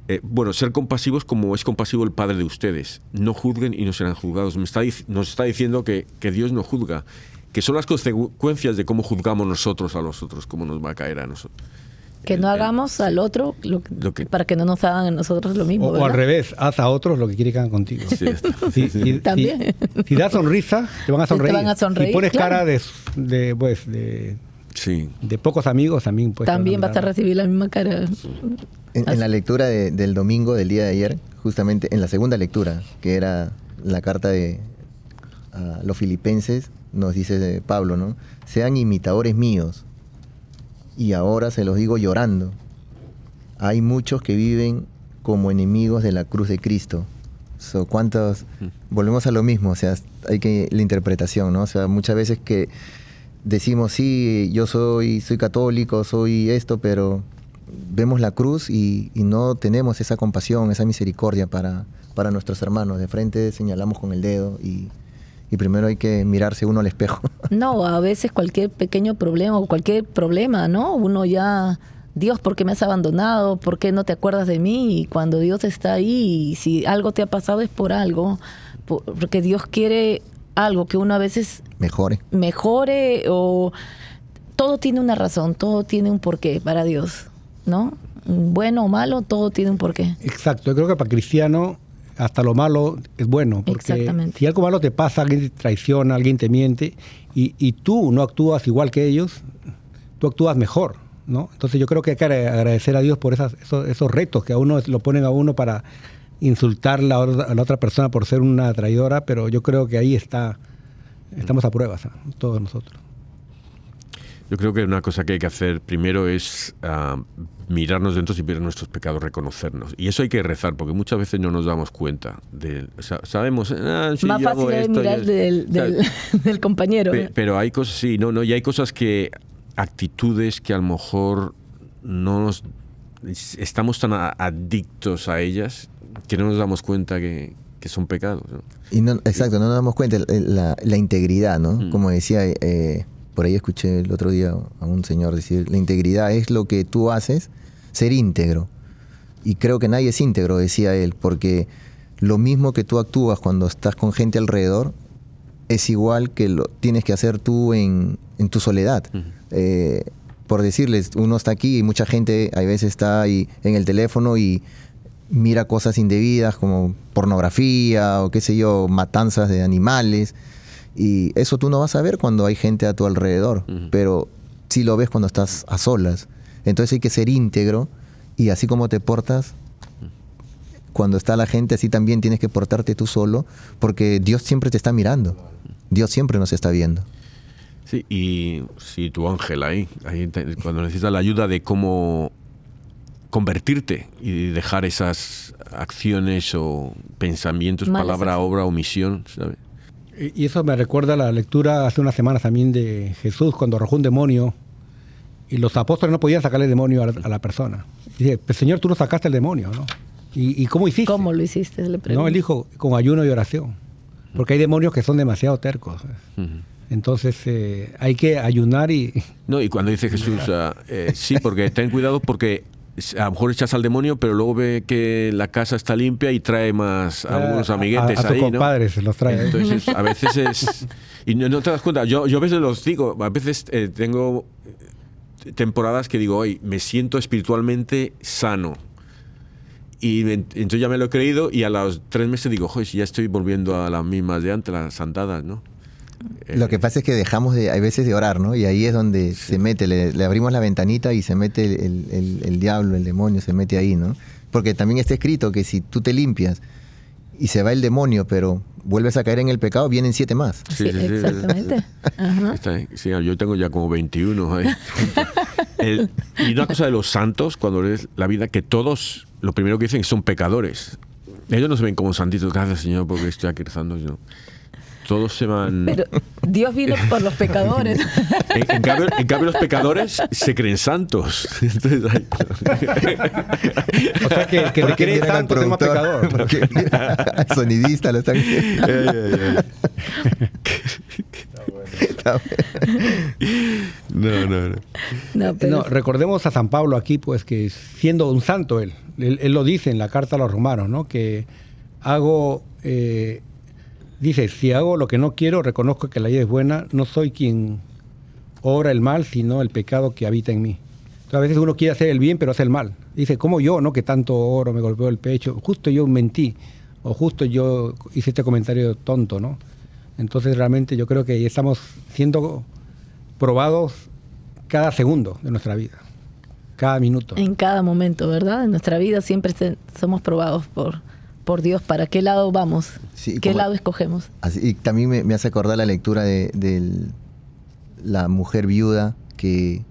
eh, bueno, ser compasivos como es compasivo el Padre de ustedes. No juzguen y no serán juzgados. Me está, nos está diciendo que, Dios no juzga, que son las consecuencias de cómo juzgamos nosotros a los otros, cómo nos va a caer a nosotros. Que no hagamos al otro lo, para que no nos hagan a nosotros lo mismo. O, al revés, haz a otros lo que quiere que hagan contigo. Sí, También. Si, das sonrisa, te van a sonreír. Te van a sonreír si pones cara de, de, pues, de Sí. De pocos amigos también. Pues, también vas a recibir la misma cara. En, la lectura del domingo del día de ayer, justamente en la segunda lectura, que era la carta de los filipenses, nos dice Pablo, ¿no? Sean imitadores míos. Y ahora se los digo llorando. Hay muchos que viven como enemigos de la cruz de Cristo. So, ¿Cuántos? Mm. Volvemos a lo mismo, o sea, hay que la interpretación, ¿no? O sea, muchas veces que decimos, sí, yo soy, soy católico, soy esto, pero vemos la cruz y, no tenemos esa compasión, esa misericordia para, nuestros hermanos. De frente señalamos con el dedo y, primero hay que mirarse uno al espejo. No, a veces cualquier pequeño problema o cualquier problema, ¿no? Uno ya, Dios, ¿por qué me has abandonado? ¿Por qué no te acuerdas de mí? Y cuando Dios está ahí, y si algo te ha pasado es por algo, porque Dios quiere algo que uno a veces mejore. Mejore o todo tiene una razón, todo tiene un porqué para Dios, ¿no? Bueno o malo, todo tiene un porqué. Exacto, yo creo que para cristiano hasta lo malo es bueno, porque si algo malo te pasa, alguien te traiciona, alguien te miente, y, tú no actúas igual que ellos, tú actúas mejor, ¿no? Entonces yo creo que hay que agradecer a Dios por esos, esos, retos que a uno lo ponen a uno para insultar a la, otra persona por ser una traidora, pero yo creo que ahí está, estamos a pruebas, todos nosotros. Yo creo que una cosa que hay que hacer primero es ah, mirarnos dentro y ver nuestros pecados, reconocernos. Y eso hay que rezar, porque muchas veces no nos damos cuenta. De, sabemos, ah, Más fácil es mirar del, compañero. pero hay cosas, sí, no, no, y hay cosas que, actitudes que a lo mejor no nos, estamos tan adictos a ellas que no nos damos cuenta que, son pecados. Y no, exacto, no nos damos cuenta la, la integridad, ¿no? Mm. Como decía... Eh, por ahí escuché el otro día a un señor decir, la integridad es lo que tú haces, ser íntegro. Y creo que nadie es íntegro, decía él, porque lo mismo que tú actúas cuando estás con gente alrededor, es igual que lo tienes que hacer tú en, tu soledad. Eh, por decirles, uno está aquí y mucha gente a veces está ahí en el teléfono y mira cosas indebidas como pornografía o qué sé yo, matanzas de animales y eso tú no vas a ver cuando hay gente a tu alrededor, pero sí lo ves cuando estás a solas. Entonces hay que ser íntegro y así como te portas cuando está la gente, así también tienes que portarte tú solo, porque Dios siempre te está mirando. Dios siempre nos está viendo. Sí, y si tu ángel ahí, ahí cuando necesitas la ayuda de cómo convertirte y dejar esas acciones o pensamientos, palabra, obra, omisión, ¿sabes? Y eso me recuerda la lectura hace unas semanas también de Jesús cuando arrojó un demonio y los apóstoles no podían sacarle el demonio a la, persona. Y dice, pues, Señor, tú no sacaste el demonio, ¿no? ¿Y, cómo hiciste? ¿Cómo lo hiciste? Le no, él dijo, con ayuno y oración. Porque hay demonios que son demasiado tercos. Entonces eh, hay que ayunar y... No, y cuando dice Jesús, ah, eh, sí, porque ten cuidado porque a lo mejor echas al demonio, pero luego ve que la casa está limpia y trae más a algunos amiguetes a, a ahí, compadres los trae. Entonces, a veces es... Y no, te das cuenta, yo, yo a veces los digo, a veces eh, tengo temporadas que digo, hoy me siento espiritualmente sano. Y entonces ya me lo he creído y a los tres meses digo, joder, ya estoy volviendo a las mismas de antes, las sandadas, ¿no? Lo que pasa es que dejamos de, hay veces de orar, ¿no? Y ahí es donde se mete, le, abrimos la ventanita y se mete el, diablo, el demonio, se mete ahí, ¿no? Porque también está escrito que si tú te limpias y se va el demonio, pero vuelves a caer en el pecado, vienen siete más. Sí, exactamente. Sí, yo tengo ya como 21 ahí. y una cosa de los santos, cuando lees la vida, que todos lo primero que dicen son pecadores. Ellos no se ven como santitos, gracias Señor, porque estoy aquí rezando. Yo todos se van. Pero Dios vino por los pecadores. En, cambio, los pecadores se creen santos. o sea que, que te cree santo es más pecador. Porque, sonidista lo están. no, no, no. No, recordemos a San Pablo aquí, pues que siendo un santo él, él, lo dice en la carta a los romanos, ¿no? Que hago eh, Dice, si hago lo que no quiero, reconozco que la ley es buena, no soy quien obra el mal, sino el pecado que habita en mí. a veces uno quiere hacer el bien, pero hace el mal. Dice, como yo, no? Que tanto oro me golpeó el pecho, justo yo mentí, o justo yo hice este comentario tonto, ¿no? Entonces realmente yo creo que estamos siendo probados cada segundo de nuestra vida, cada minuto. En cada momento, ¿verdad? En nuestra vida siempre somos probados por, por Dios, ¿para qué lado vamos? ¿Qué lado escogemos? y también me, hace acordar la lectura de, la mujer viuda que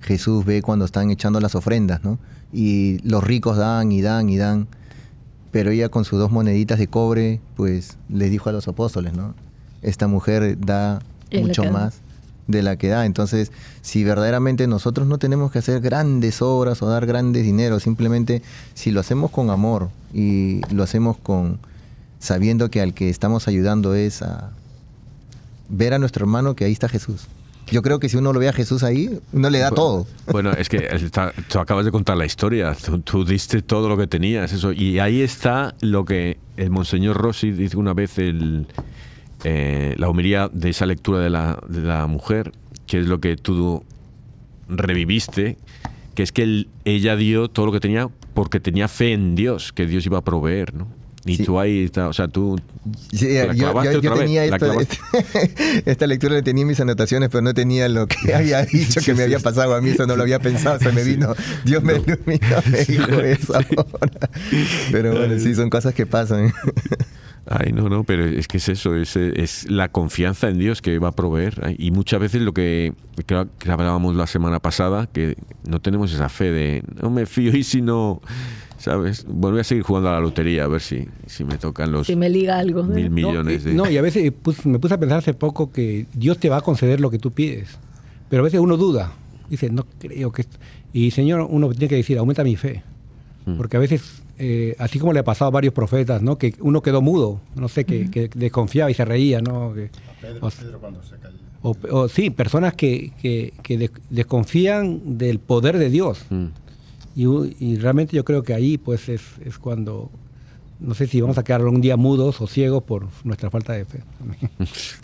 Jesús ve cuando están echando las ofrendas, ¿no? Y los ricos dan y dan y dan, pero ella con sus dos moneditas de cobre, pues les dijo a los apóstoles, ¿no? Esta mujer da mucho más de la que da. Entonces, si verdaderamente nosotros no tenemos que hacer grandes obras o dar grandes dinero, simplemente si lo hacemos con amor y lo hacemos con sabiendo que al que estamos ayudando es a, ver a nuestro hermano que ahí está Jesús. Yo creo que si uno lo ve a Jesús ahí, uno le da todo. Bueno, es que tú acabas de contar la historia, tú, diste todo lo que tenías, eso. Y ahí está lo que el Monseñor Rossi dice una vez, el, eh, la humiría de esa lectura de la, de la mujer, que es lo que tú reviviste, que es que ella dio todo lo que tenía porque tenía fe en Dios, que Dios iba a proveer, ¿no? Y tú ahí, o sea, tú... yo, tenía esta, lectura, le tenía mis anotaciones, pero no tenía lo que había dicho que me había pasado a mí, eso no lo había pensado, se me vino, Dios me iluminó, me dijo eso ahora. Pero bueno, sí, son cosas que pasan. Ay, no, no, pero es que es eso, es, es la confianza en Dios que va a proveer. Y muchas veces lo que, que, hablábamos la semana pasada, que no tenemos esa fe de no me fío y si no, ¿sabes? Voy a seguir jugando a la lotería a ver si, si me tocan los si me liga algo, mil millones. No, y a veces me puse a pensar hace poco que Dios te va a conceder lo que tú pides, pero a veces uno duda, dice, no creo que... Y Señor, uno tiene que decir, aumenta mi fe, mm. porque a veces eh, así como le ha pasado a varios profetas, ¿no? Que uno quedó mudo, no sé, que, desconfiaba y se reía, ¿no? Pedro, cuando se cayó. O, sí, personas que, que, desconfían del poder de Dios. Mm. Y, realmente yo creo que ahí pues es, es, cuando, no sé si vamos a quedar un día mudos o ciegos por nuestra falta de fe.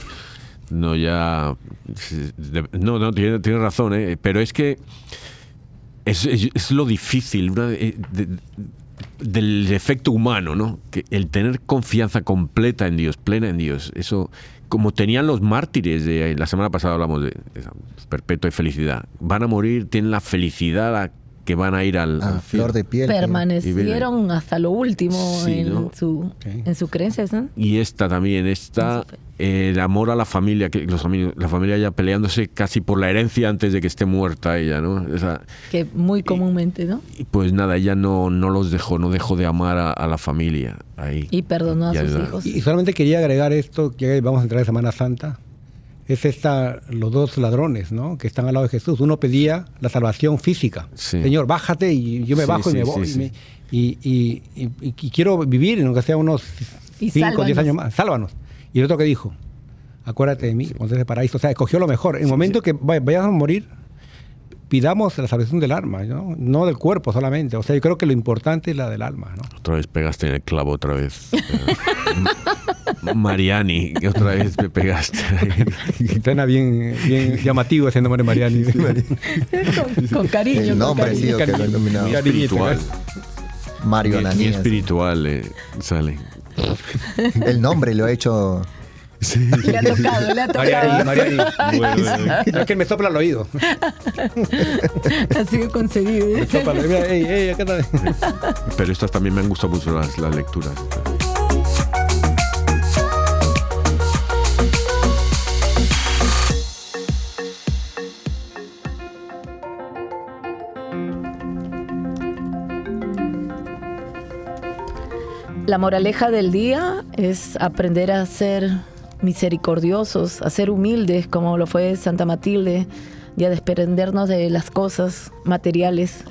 no, ya... No, no, tiene, tiene razón, ¿eh? pero es que es, es, lo difícil eh, del efecto humano, ¿no? El tener confianza completa en Dios, plena en Dios, eso como tenían los mártires de la semana pasada hablamos de, perpetua felicidad. Van a morir, tienen la felicidad que van a ir al, flor de piel. Permanecieron hasta lo último en, su, en su creencia. Y esta también, esta el amor a la familia, que los amigos, la familia ya peleándose casi por la herencia antes de que esté muerta ella, ¿no? que muy comúnmente, ¿no? Y pues nada, ella no, no los dejó, no dejó de amar a, la familia ahí. Y perdonó a sus hijos. Y solamente quería agregar esto, que vamos a entrar en Semana Santa, es esta, los dos ladrones, ¿no? Que están al lado de Jesús. Uno pedía la salvación física. Señor, bájate y yo me bajo y me voy. Y, y, quiero vivir, aunque sea unos 5 o 10 años más. Sálvanos. Y el otro que dijo, acuérdate de mí, cuando de paraíso. O sea, escogió lo mejor. En el momento que vayas a morir, pidamos la salvación del alma, ¿no? no del cuerpo solamente. O sea, yo creo que lo importante es la del alma. ¿no? Otra vez pegaste en el clavo, otra vez. Mariani, que otra vez me pegaste. Suena bien, bien llamativo ese nombre Mariani. con, cariño. El nombre, sí, que lo Espiritual. Mario Ananías. espiritual eh, sale. El nombre lo ha hecho. Le ha tocado, le ha tocado. Mariani, Mariani. es que me sopla el oído. Ha sido concedido. ¿eh? Pero estas también me han gustado mucho las, las lecturas. La moraleja del día es aprender a ser misericordiosos, a ser humildes, como lo fue Santa Matilde, y a desprendernos de las cosas materiales.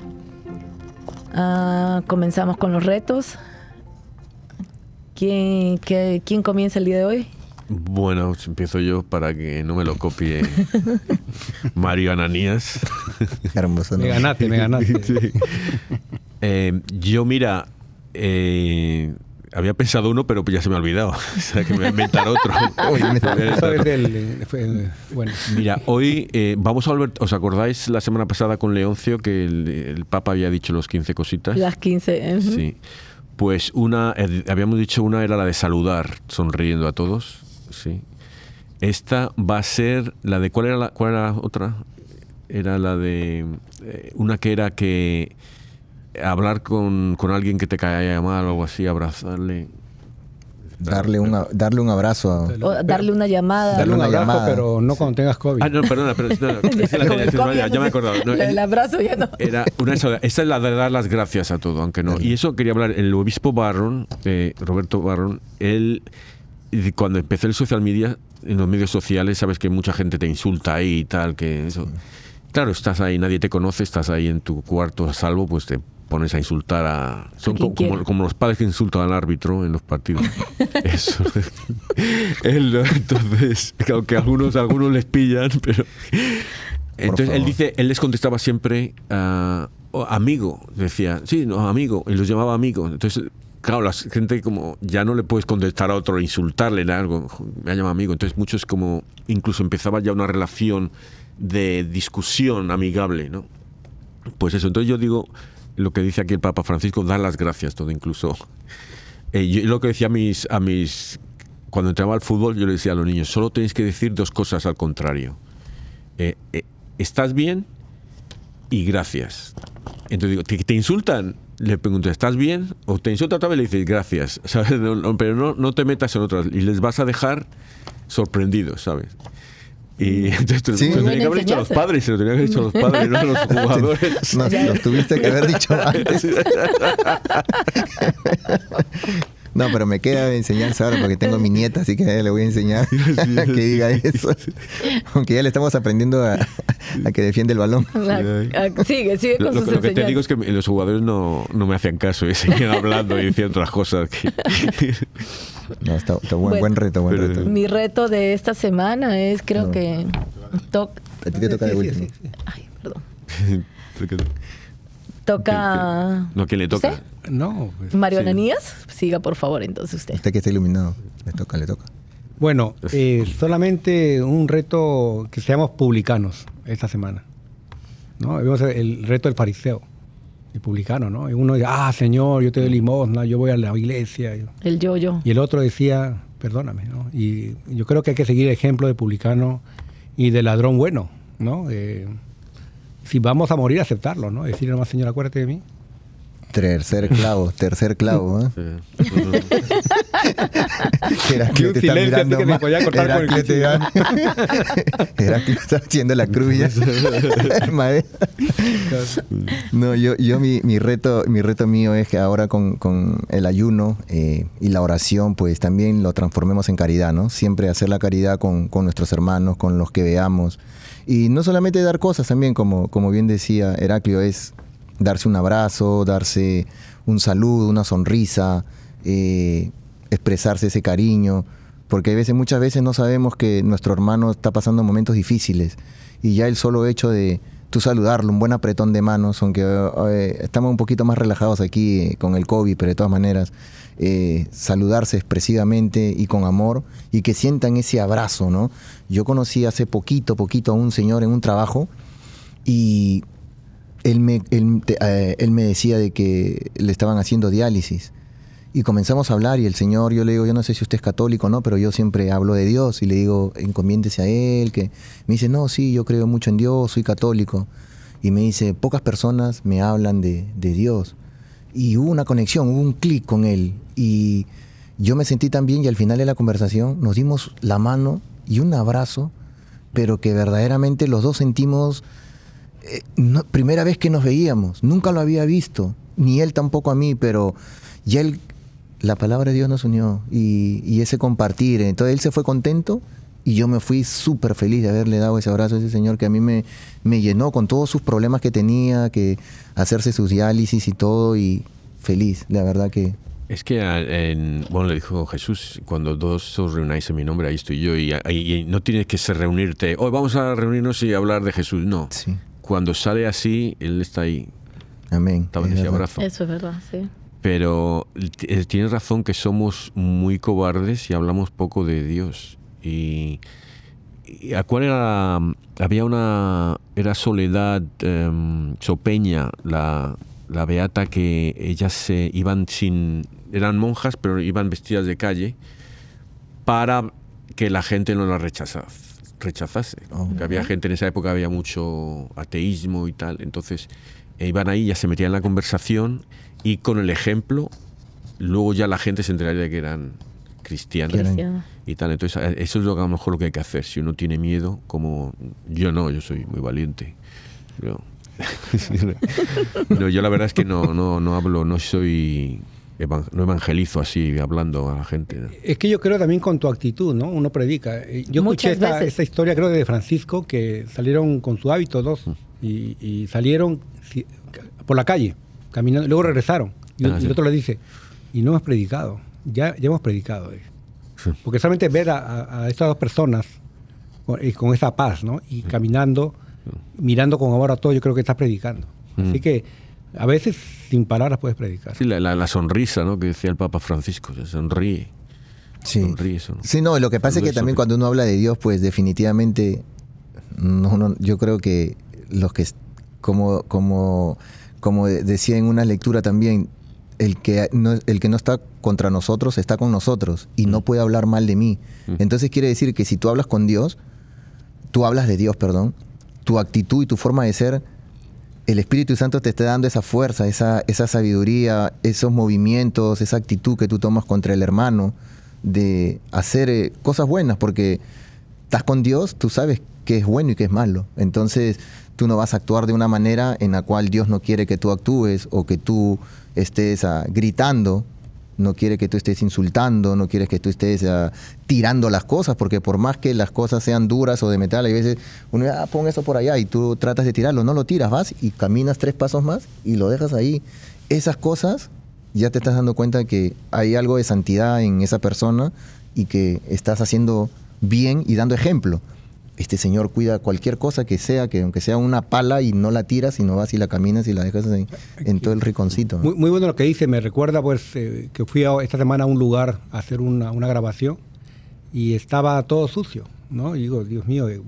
Ah, comenzamos con los retos. ¿Quién, ¿Quién comienza el día de hoy? Bueno, empiezo yo para que no me lo copie Mario Ananías. Hermoso. Me ganaste, me ganaste. Eh, yo, mira, eh, había pensado uno, pero ya se me ha olvidado. o sea, que me voy a inventar otro. bueno. Mira, hoy eh, vamos a volver. ¿Os acordáis la semana pasada con Leoncio que el, Papa había dicho los 15 cositas? Las 15. Sí. Pues una, eh, habíamos dicho una era la de saludar, sonriendo a todos. Sí. Esta va a ser la de. ¿Cuál era la, cuál era la otra? Era la de. Eh, una que era que hablar con, con alguien que te caía mal o algo así, abrazarle. Darle un, darle un abrazo. darle una llamada. Darle un abrazo, pero no cuando tengas COVID. Ah, no, perdona, pero ya, me he acordado. el, abrazo ya no. Era una, esa es la de dar las gracias a todo, aunque no. Y eso quería hablar. El obispo Barron, eh, Roberto Barron, él, cuando empecé el social media, en los medios sociales, sabes que mucha gente te insulta ahí y tal, que eso. Claro, estás ahí, nadie te conoce, estás ahí en tu cuarto a salvo, pues te pones a insultar a... Son como, los padres que insultan al árbitro en los partidos. Eso. entonces, aunque algunos, algunos les pillan, pero... Entonces él dice, él les contestaba siempre uh, amigo, decía, sí, no, amigo, y los llamaba amigo. Entonces, claro, la gente como ya no le puedes contestar a otro, insultarle en algo, me ha llamado amigo. Entonces muchos como incluso empezaba ya una relación de discusión amigable, ¿no? Pues eso, entonces yo digo lo que dice aquí el Papa Francisco, dar las gracias, todo incluso. Eh, yo, lo que decía a mis, a mis, cuando entraba al fútbol, yo le decía a los niños, solo tenéis que decir dos cosas al contrario. Eh, eh, ¿Estás bien? Y gracias. Entonces digo, ¿te, insultan? Le pregunto, ¿estás bien? O te insulta otra vez y le dices, gracias. pero no, no te metas en otras. Y les vas a dejar sorprendidos, ¿sabes? Y entonces sí. lo tenía que haber dicho a los padres, se lo tenía que haber dicho a los padres, no a los jugadores. Nos, los tuviste que haber dicho antes. No, pero me queda de enseñanza ahora porque tengo a mi nieta, así que le voy a enseñar a que diga eso. Aunque ya le estamos aprendiendo a, que defiende el balón. sigue, sigue con lo, sus lo que te digo es que los jugadores no, no me hacen caso y siguen hablando y diciendo otras cosas. Que... No, está, buen, buen, reto, buen reto. Mi reto de esta semana es, creo que... Toc... A ti te toca de último. Ay, perdón. toca... No, ¿quién le toca? No. Pues, Mario Ananías, siga por favor entonces usted. Usted que está iluminado, le toca, le toca. Bueno, eh, solamente un reto que seamos publicanos esta semana. ¿no? Vemos el reto del fariseo, el publicano, ¿no? Y uno dice, ah, Señor, yo te doy limosna, yo voy a la iglesia. El yo-yo. Y el otro decía, perdóname, ¿no? Y yo creo que hay que seguir el ejemplo de publicano y de ladrón bueno, ¿no? Eh, si vamos a morir, aceptarlo, ¿no? Decirle más, Señor, acuérdate de mí. Tercer clavo, tercer clavo. ¿eh? Silencio, te está mirando que cortar Heraclio, está haciendo la cruz no, yo, yo mi, mi, reto, mi reto mío es que ahora con, con el ayuno eh, y la oración, pues también lo transformemos en caridad, ¿no? Siempre hacer la caridad con, con nuestros hermanos, con los que veamos. Y no solamente dar cosas también, como, como bien decía Heraclio, es darse un abrazo, darse un saludo, una sonrisa, eh, expresarse ese cariño, porque a veces, muchas veces no sabemos que nuestro hermano está pasando momentos difíciles y ya el solo hecho de tú saludarlo, un buen apretón de manos, aunque eh, estamos un poquito más relajados aquí eh, con el COVID, pero de todas maneras, saludarse expresivamente y con amor y que sientan ese abrazo, ¿no? Yo conocí hace poquito, poquito a un señor en un trabajo y él me, eh, él, me decía de que le estaban haciendo diálisis. Y comenzamos a hablar y el Señor, yo le digo, yo no sé si usted es católico o no, pero yo siempre hablo de Dios y le digo, encomiéndese a Él, que me dice, no, sí, yo creo mucho en Dios, soy católico. Y me dice, pocas personas me hablan de, de Dios. Y hubo una conexión, hubo un clic con Él. Y yo me sentí tan bien y al final de la conversación nos dimos la mano y un abrazo, pero que verdaderamente los dos sentimos eh, primera vez que nos veíamos, nunca lo había visto, ni él tampoco a mí, pero ya él, la palabra de Dios nos unió y, ese compartir, entonces él se fue contento y yo me fui súper feliz de haberle dado ese abrazo a ese señor que a mí me, me llenó con todos sus problemas que tenía, que hacerse sus diálisis y todo y feliz, la verdad que es que, en, bueno, le dijo Jesús, cuando dos os reunáis en mi nombre, ahí estoy yo, y, no tienes que ser reunirte, hoy vamos a reunirnos y hablar de Jesús, no. Sí cuando sale así, Él está ahí. Amén. Está en ese abrazo. Eso es verdad, sí. Pero eh, tienes razón que somos muy cobardes y hablamos poco de Dios. Y, ¿a cuál era? Había una. Era Soledad um, Chopeña, la, la beata, que ellas se iban sin. Eran monjas, pero iban vestidas de calle para que la gente no las rechazara rechazase. había gente en esa época, había mucho ateísmo y tal. Entonces eh, iban ahí, ya se metían en la conversación y con el ejemplo, luego ya la gente se enteraría de que eran cristianos y tal. Entonces, eso es lo que a lo mejor lo que hay que hacer. Si uno tiene miedo, como yo no, yo soy muy valiente. no, yo la verdad es que no, no, no hablo, no soy no evangelizo así, hablando a la gente. Es que yo creo también con tu actitud, ¿no? Uno predica. Eh, yo escuché esta, historia, creo, de Francisco, que salieron con su hábito dos mm. y, salieron por la calle caminando. Luego regresaron. Y, ah, el otro le dice, y no hemos predicado. Ya, ya hemos predicado. Porque solamente ver a, estas dos personas con, esa paz, ¿no? Y caminando, mirando con amor a todo, yo creo que estás predicando. Así que a veces sin palabras puedes predicar. Sí, la, sonrisa, ¿no? Que decía el Papa Francisco, se sonríe. Sí. Sonríe, sí, no, lo que pasa es que también cuando uno habla de Dios, pues definitivamente, no, yo creo que los que, como, como, como decía en una lectura también, el que, no, el que no está contra nosotros está con nosotros y no mm. puede hablar mal de mí. Mm. Entonces quiere decir que si tú hablas con Dios, tú hablas de Dios, perdón, tu actitud y tu forma de ser el Espíritu Santo te está dando esa fuerza, esa, esa sabiduría, esos movimientos, esa actitud que tú tomas contra el hermano de hacer eh, cosas buenas, porque estás con Dios, tú sabes qué es bueno y qué es malo. Entonces tú no vas a actuar de una manera en la cual Dios no quiere que tú actúes o que tú estés ah, gritando no quiere que tú estés insultando, no quiere que tú estés ah, tirando las cosas, porque por más que las cosas sean duras o de metal, hay veces uno ah, pon eso por allá y tú tratas de tirarlo, no lo tiras, vas y caminas tres pasos más y lo dejas ahí. Esas cosas ya te estás dando cuenta que hay algo de santidad en esa persona y que estás haciendo bien y dando ejemplo este señor cuida cualquier cosa que sea, que aunque sea una pala y no la tiras, sino vas y la caminas y la dejas en, todo el riconcito. Muy, bueno lo que dice, me recuerda pues eh, que fui esta semana a un lugar a hacer una, grabación y estaba todo sucio, ¿no? Y digo, Dios mío, eh,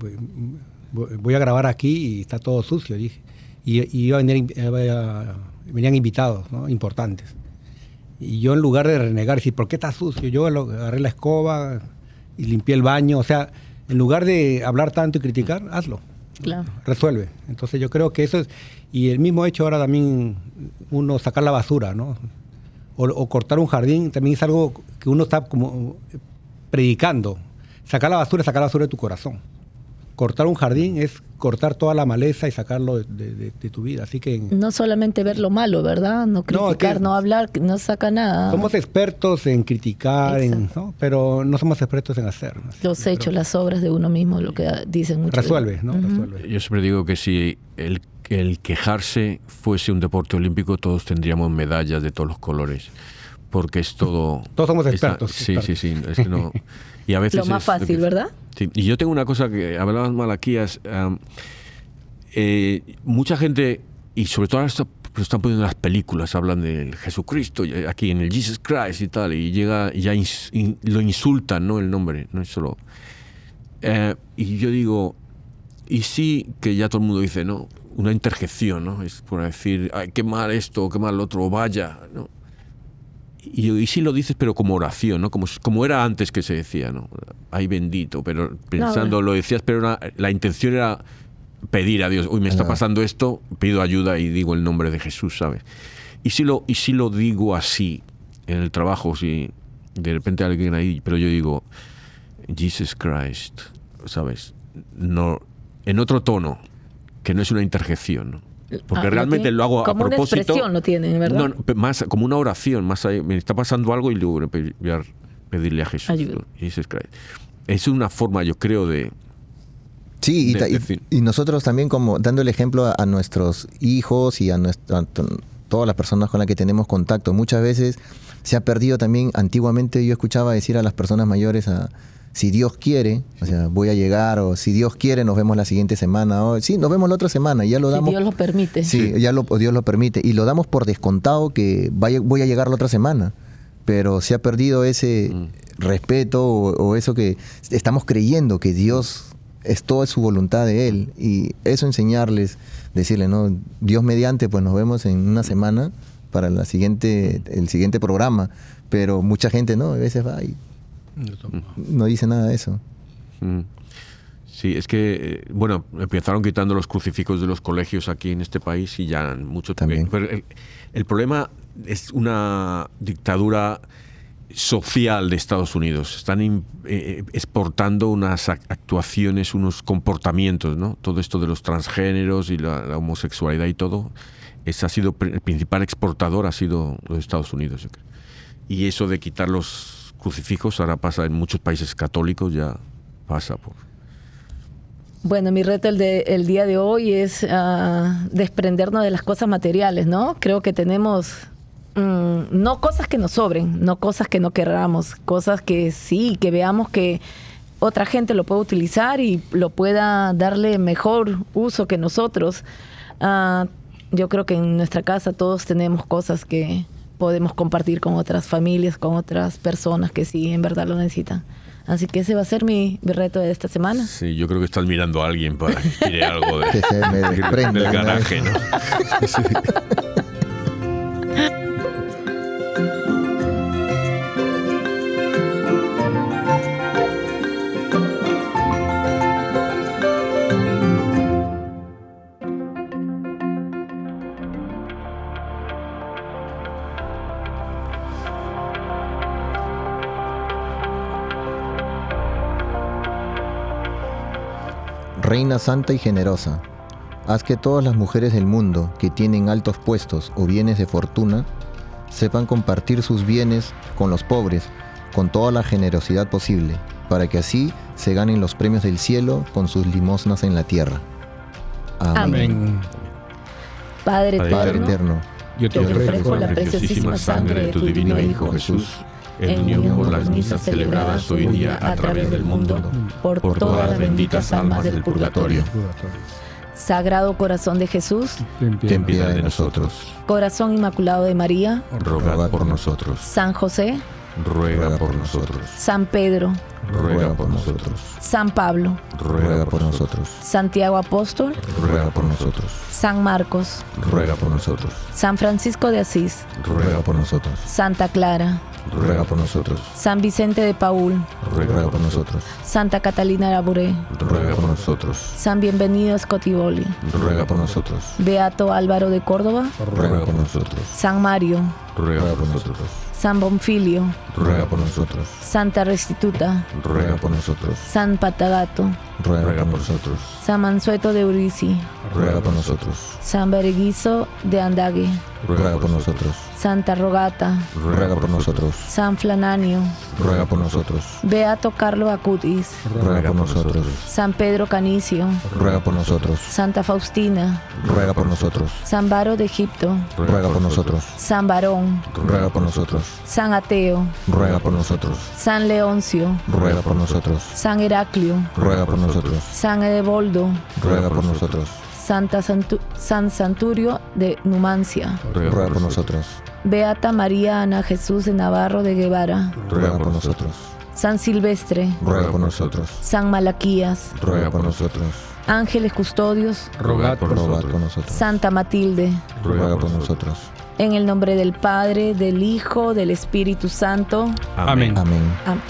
voy a grabar aquí y está todo sucio, dije. Y, iba a venían invitados, ¿no? Importantes. Y yo en lugar de renegar, decir, ¿por qué está sucio? Yo agarré la escoba y limpié el baño, o sea en lugar de hablar tanto y criticar, hazlo. Claro. Resuelve. Entonces yo creo que eso es, y el mismo hecho ahora también uno sacar la basura, ¿no? O, cortar un jardín también es algo que uno está como predicando. Sacar la basura es sacar la basura de tu corazón. Cortar un jardín es cortar toda la maleza y sacarlo de, tu vida. Así que no solamente ver lo malo, ¿verdad? No criticar, no, hablar, no saca nada. Somos expertos en criticar, pero no somos expertos en hacer. Los hechos, las obras de uno mismo, lo que dicen muchos. Resuelve, ¿no? Resuelve. Yo siempre digo que si el, el quejarse fuese un deporte olímpico, todos tendríamos medallas de todos los colores porque es todo. Todos somos expertos. sí, sí, sí, y a veces Lo más fácil, ¿verdad? Sí, y yo tengo una cosa que hablabas Malaquías. eh, mucha gente, y sobre todo ahora lo están poniendo en las películas, hablan del Jesucristo, aquí en el Jesus Christ y tal, y llega, y ya lo insultan, ¿no? El nombre, no es solo. Eh, y yo digo, y sí que ya todo el mundo dice, ¿no? Una interjección, ¿no? Es por decir, ay, qué mal esto, qué mal lo otro, vaya, ¿no? Y, y sí lo dices, pero como oración, ¿no? Como, como era antes que se decía, ¿no? Ay bendito, pero pensando, lo decías, pero la intención era pedir a Dios, uy, me está pasando esto, pido ayuda y digo el nombre de Jesús, ¿sabes? Y si lo, y si lo digo así en el trabajo, si de repente alguien ahí, pero yo digo, Jesus Christ, ¿sabes? No, en otro tono, que no es una interjección, ¿no? Porque ah, realmente lo hago a propósito. Como una expresión lo tienen, ¿verdad? No, más como una oración, más me está pasando algo y luego voy a pedirle a Jesús. Es una forma, yo creo, de, Sí, y, nosotros también como dando el ejemplo a, nuestros hijos y a, a, todas las personas con las que tenemos contacto. Muchas veces se ha perdido también, antiguamente yo escuchaba decir a las personas mayores a, si Dios quiere, o sea, voy a llegar, o si Dios quiere, nos vemos la siguiente semana, o sí, nos vemos la otra semana, y ya lo damos. Si Dios lo permite. Sí, ya lo, Dios lo permite, y lo damos por descontado que vaya, voy a llegar la otra semana, pero se ha perdido ese mm. respeto o, eso que estamos creyendo que Dios es toda su voluntad de Él, y eso enseñarles, decirle, no, Dios mediante, pues nos vemos en una semana para la siguiente, el siguiente programa, pero mucha gente no, a veces va y no dice nada de eso. Mm. Sí, es que, eh, bueno, empezaron quitando los crucifijos de los colegios aquí en este país y ya mucho también. el, problema es una dictadura social de Estados Unidos. Están eh, eh, exportando unas actuaciones, unos comportamientos, ¿no? Todo esto de los transgéneros y la, homosexualidad y todo. Ese ha sido el principal exportador, ha sido los Estados Unidos, Y eso de quitar los crucifijos, ahora pasa en muchos países católicos, ya pasa por... Bueno, mi reto el, de, el día de hoy es ah, desprendernos de las cosas materiales, ¿no? Creo que tenemos mm, no cosas que nos sobren, no cosas que no querramos, cosas que sí, que veamos que otra gente lo puede utilizar y lo pueda darle mejor uso que nosotros. Ah, yo creo que en nuestra casa todos tenemos cosas que podemos compartir con otras familias, con otras personas que sí en verdad lo necesitan. Así que ese va a ser mi, reto de esta semana. Sí, yo creo que estás mirando a alguien para que tire algo de, del garaje, ¿no? Reina Santa y Generosa, haz que todas las mujeres del mundo que tienen altos puestos o bienes de fortuna sepan compartir sus bienes con los pobres con toda la generosidad posible, para que así se ganen los premios del cielo con sus limosnas en la tierra. Amén. Padre, eterno, yo te ofrezco la preciosísima sangre de tu divino Hijo Jesús en unión con las misas celebradas hoy día a través del mundo, por todas las benditas almas del purgatorio. Sagrado Corazón de Jesús, ten piedad de nosotros. Corazón Inmaculado de María, rogad por nosotros. San José, ruega por nosotros. San Pedro, ruega por nosotros. San Pablo, ruega por nosotros. Santiago Apóstol, ruega por nosotros. San Marcos, ruega por nosotros. San Francisco de Asís, ruega por nosotros. Santa Clara, ruega por nosotros. San Vicente de Paul, ruega por nosotros. Santa Catalina Labouré, ruega por nosotros. San Bienvenido Scotiboli, ruega por nosotros. Beato Álvaro de Córdoba, ruega por nosotros. San Mario, ruega por nosotros. San Bonfilio, ruega por nosotros. Santa Restituta, ruega por nosotros. San Patagato, ruega por nosotros. San Mansueto de Urisi, ruega por nosotros. San Bereguizo de Andague, ruega por nosotros. Santa Rogata, ruega por nosotros. San Flananio, ruega por nosotros. Beato Carlo Acutis, ruega por nosotros. San Pedro Canicio, ruega por nosotros. Santa Faustina, ruega por nosotros. San Baro de Egipto, ruega por nosotros. San Barón, ruega por nosotros. San Ateo, ruega por nosotros. San Leoncio, ruega por nosotros. San Heraclio, ruega por nosotros. San Edeboldo, ruega por nosotros. Santa San Santurio de Numancia, ruega por nosotros. Beata María Ana Jesús de Navarro de Guevara. Ruega por nosotros. San Silvestre. Ruega por nosotros. San Malaquías. Ruega por nosotros. Ángeles custodios. Ruega por nosotros. Santa Matilde. Ruega por nosotros. En el nombre del Padre, del Hijo, del Espíritu Santo. Amén. Amén. Amén.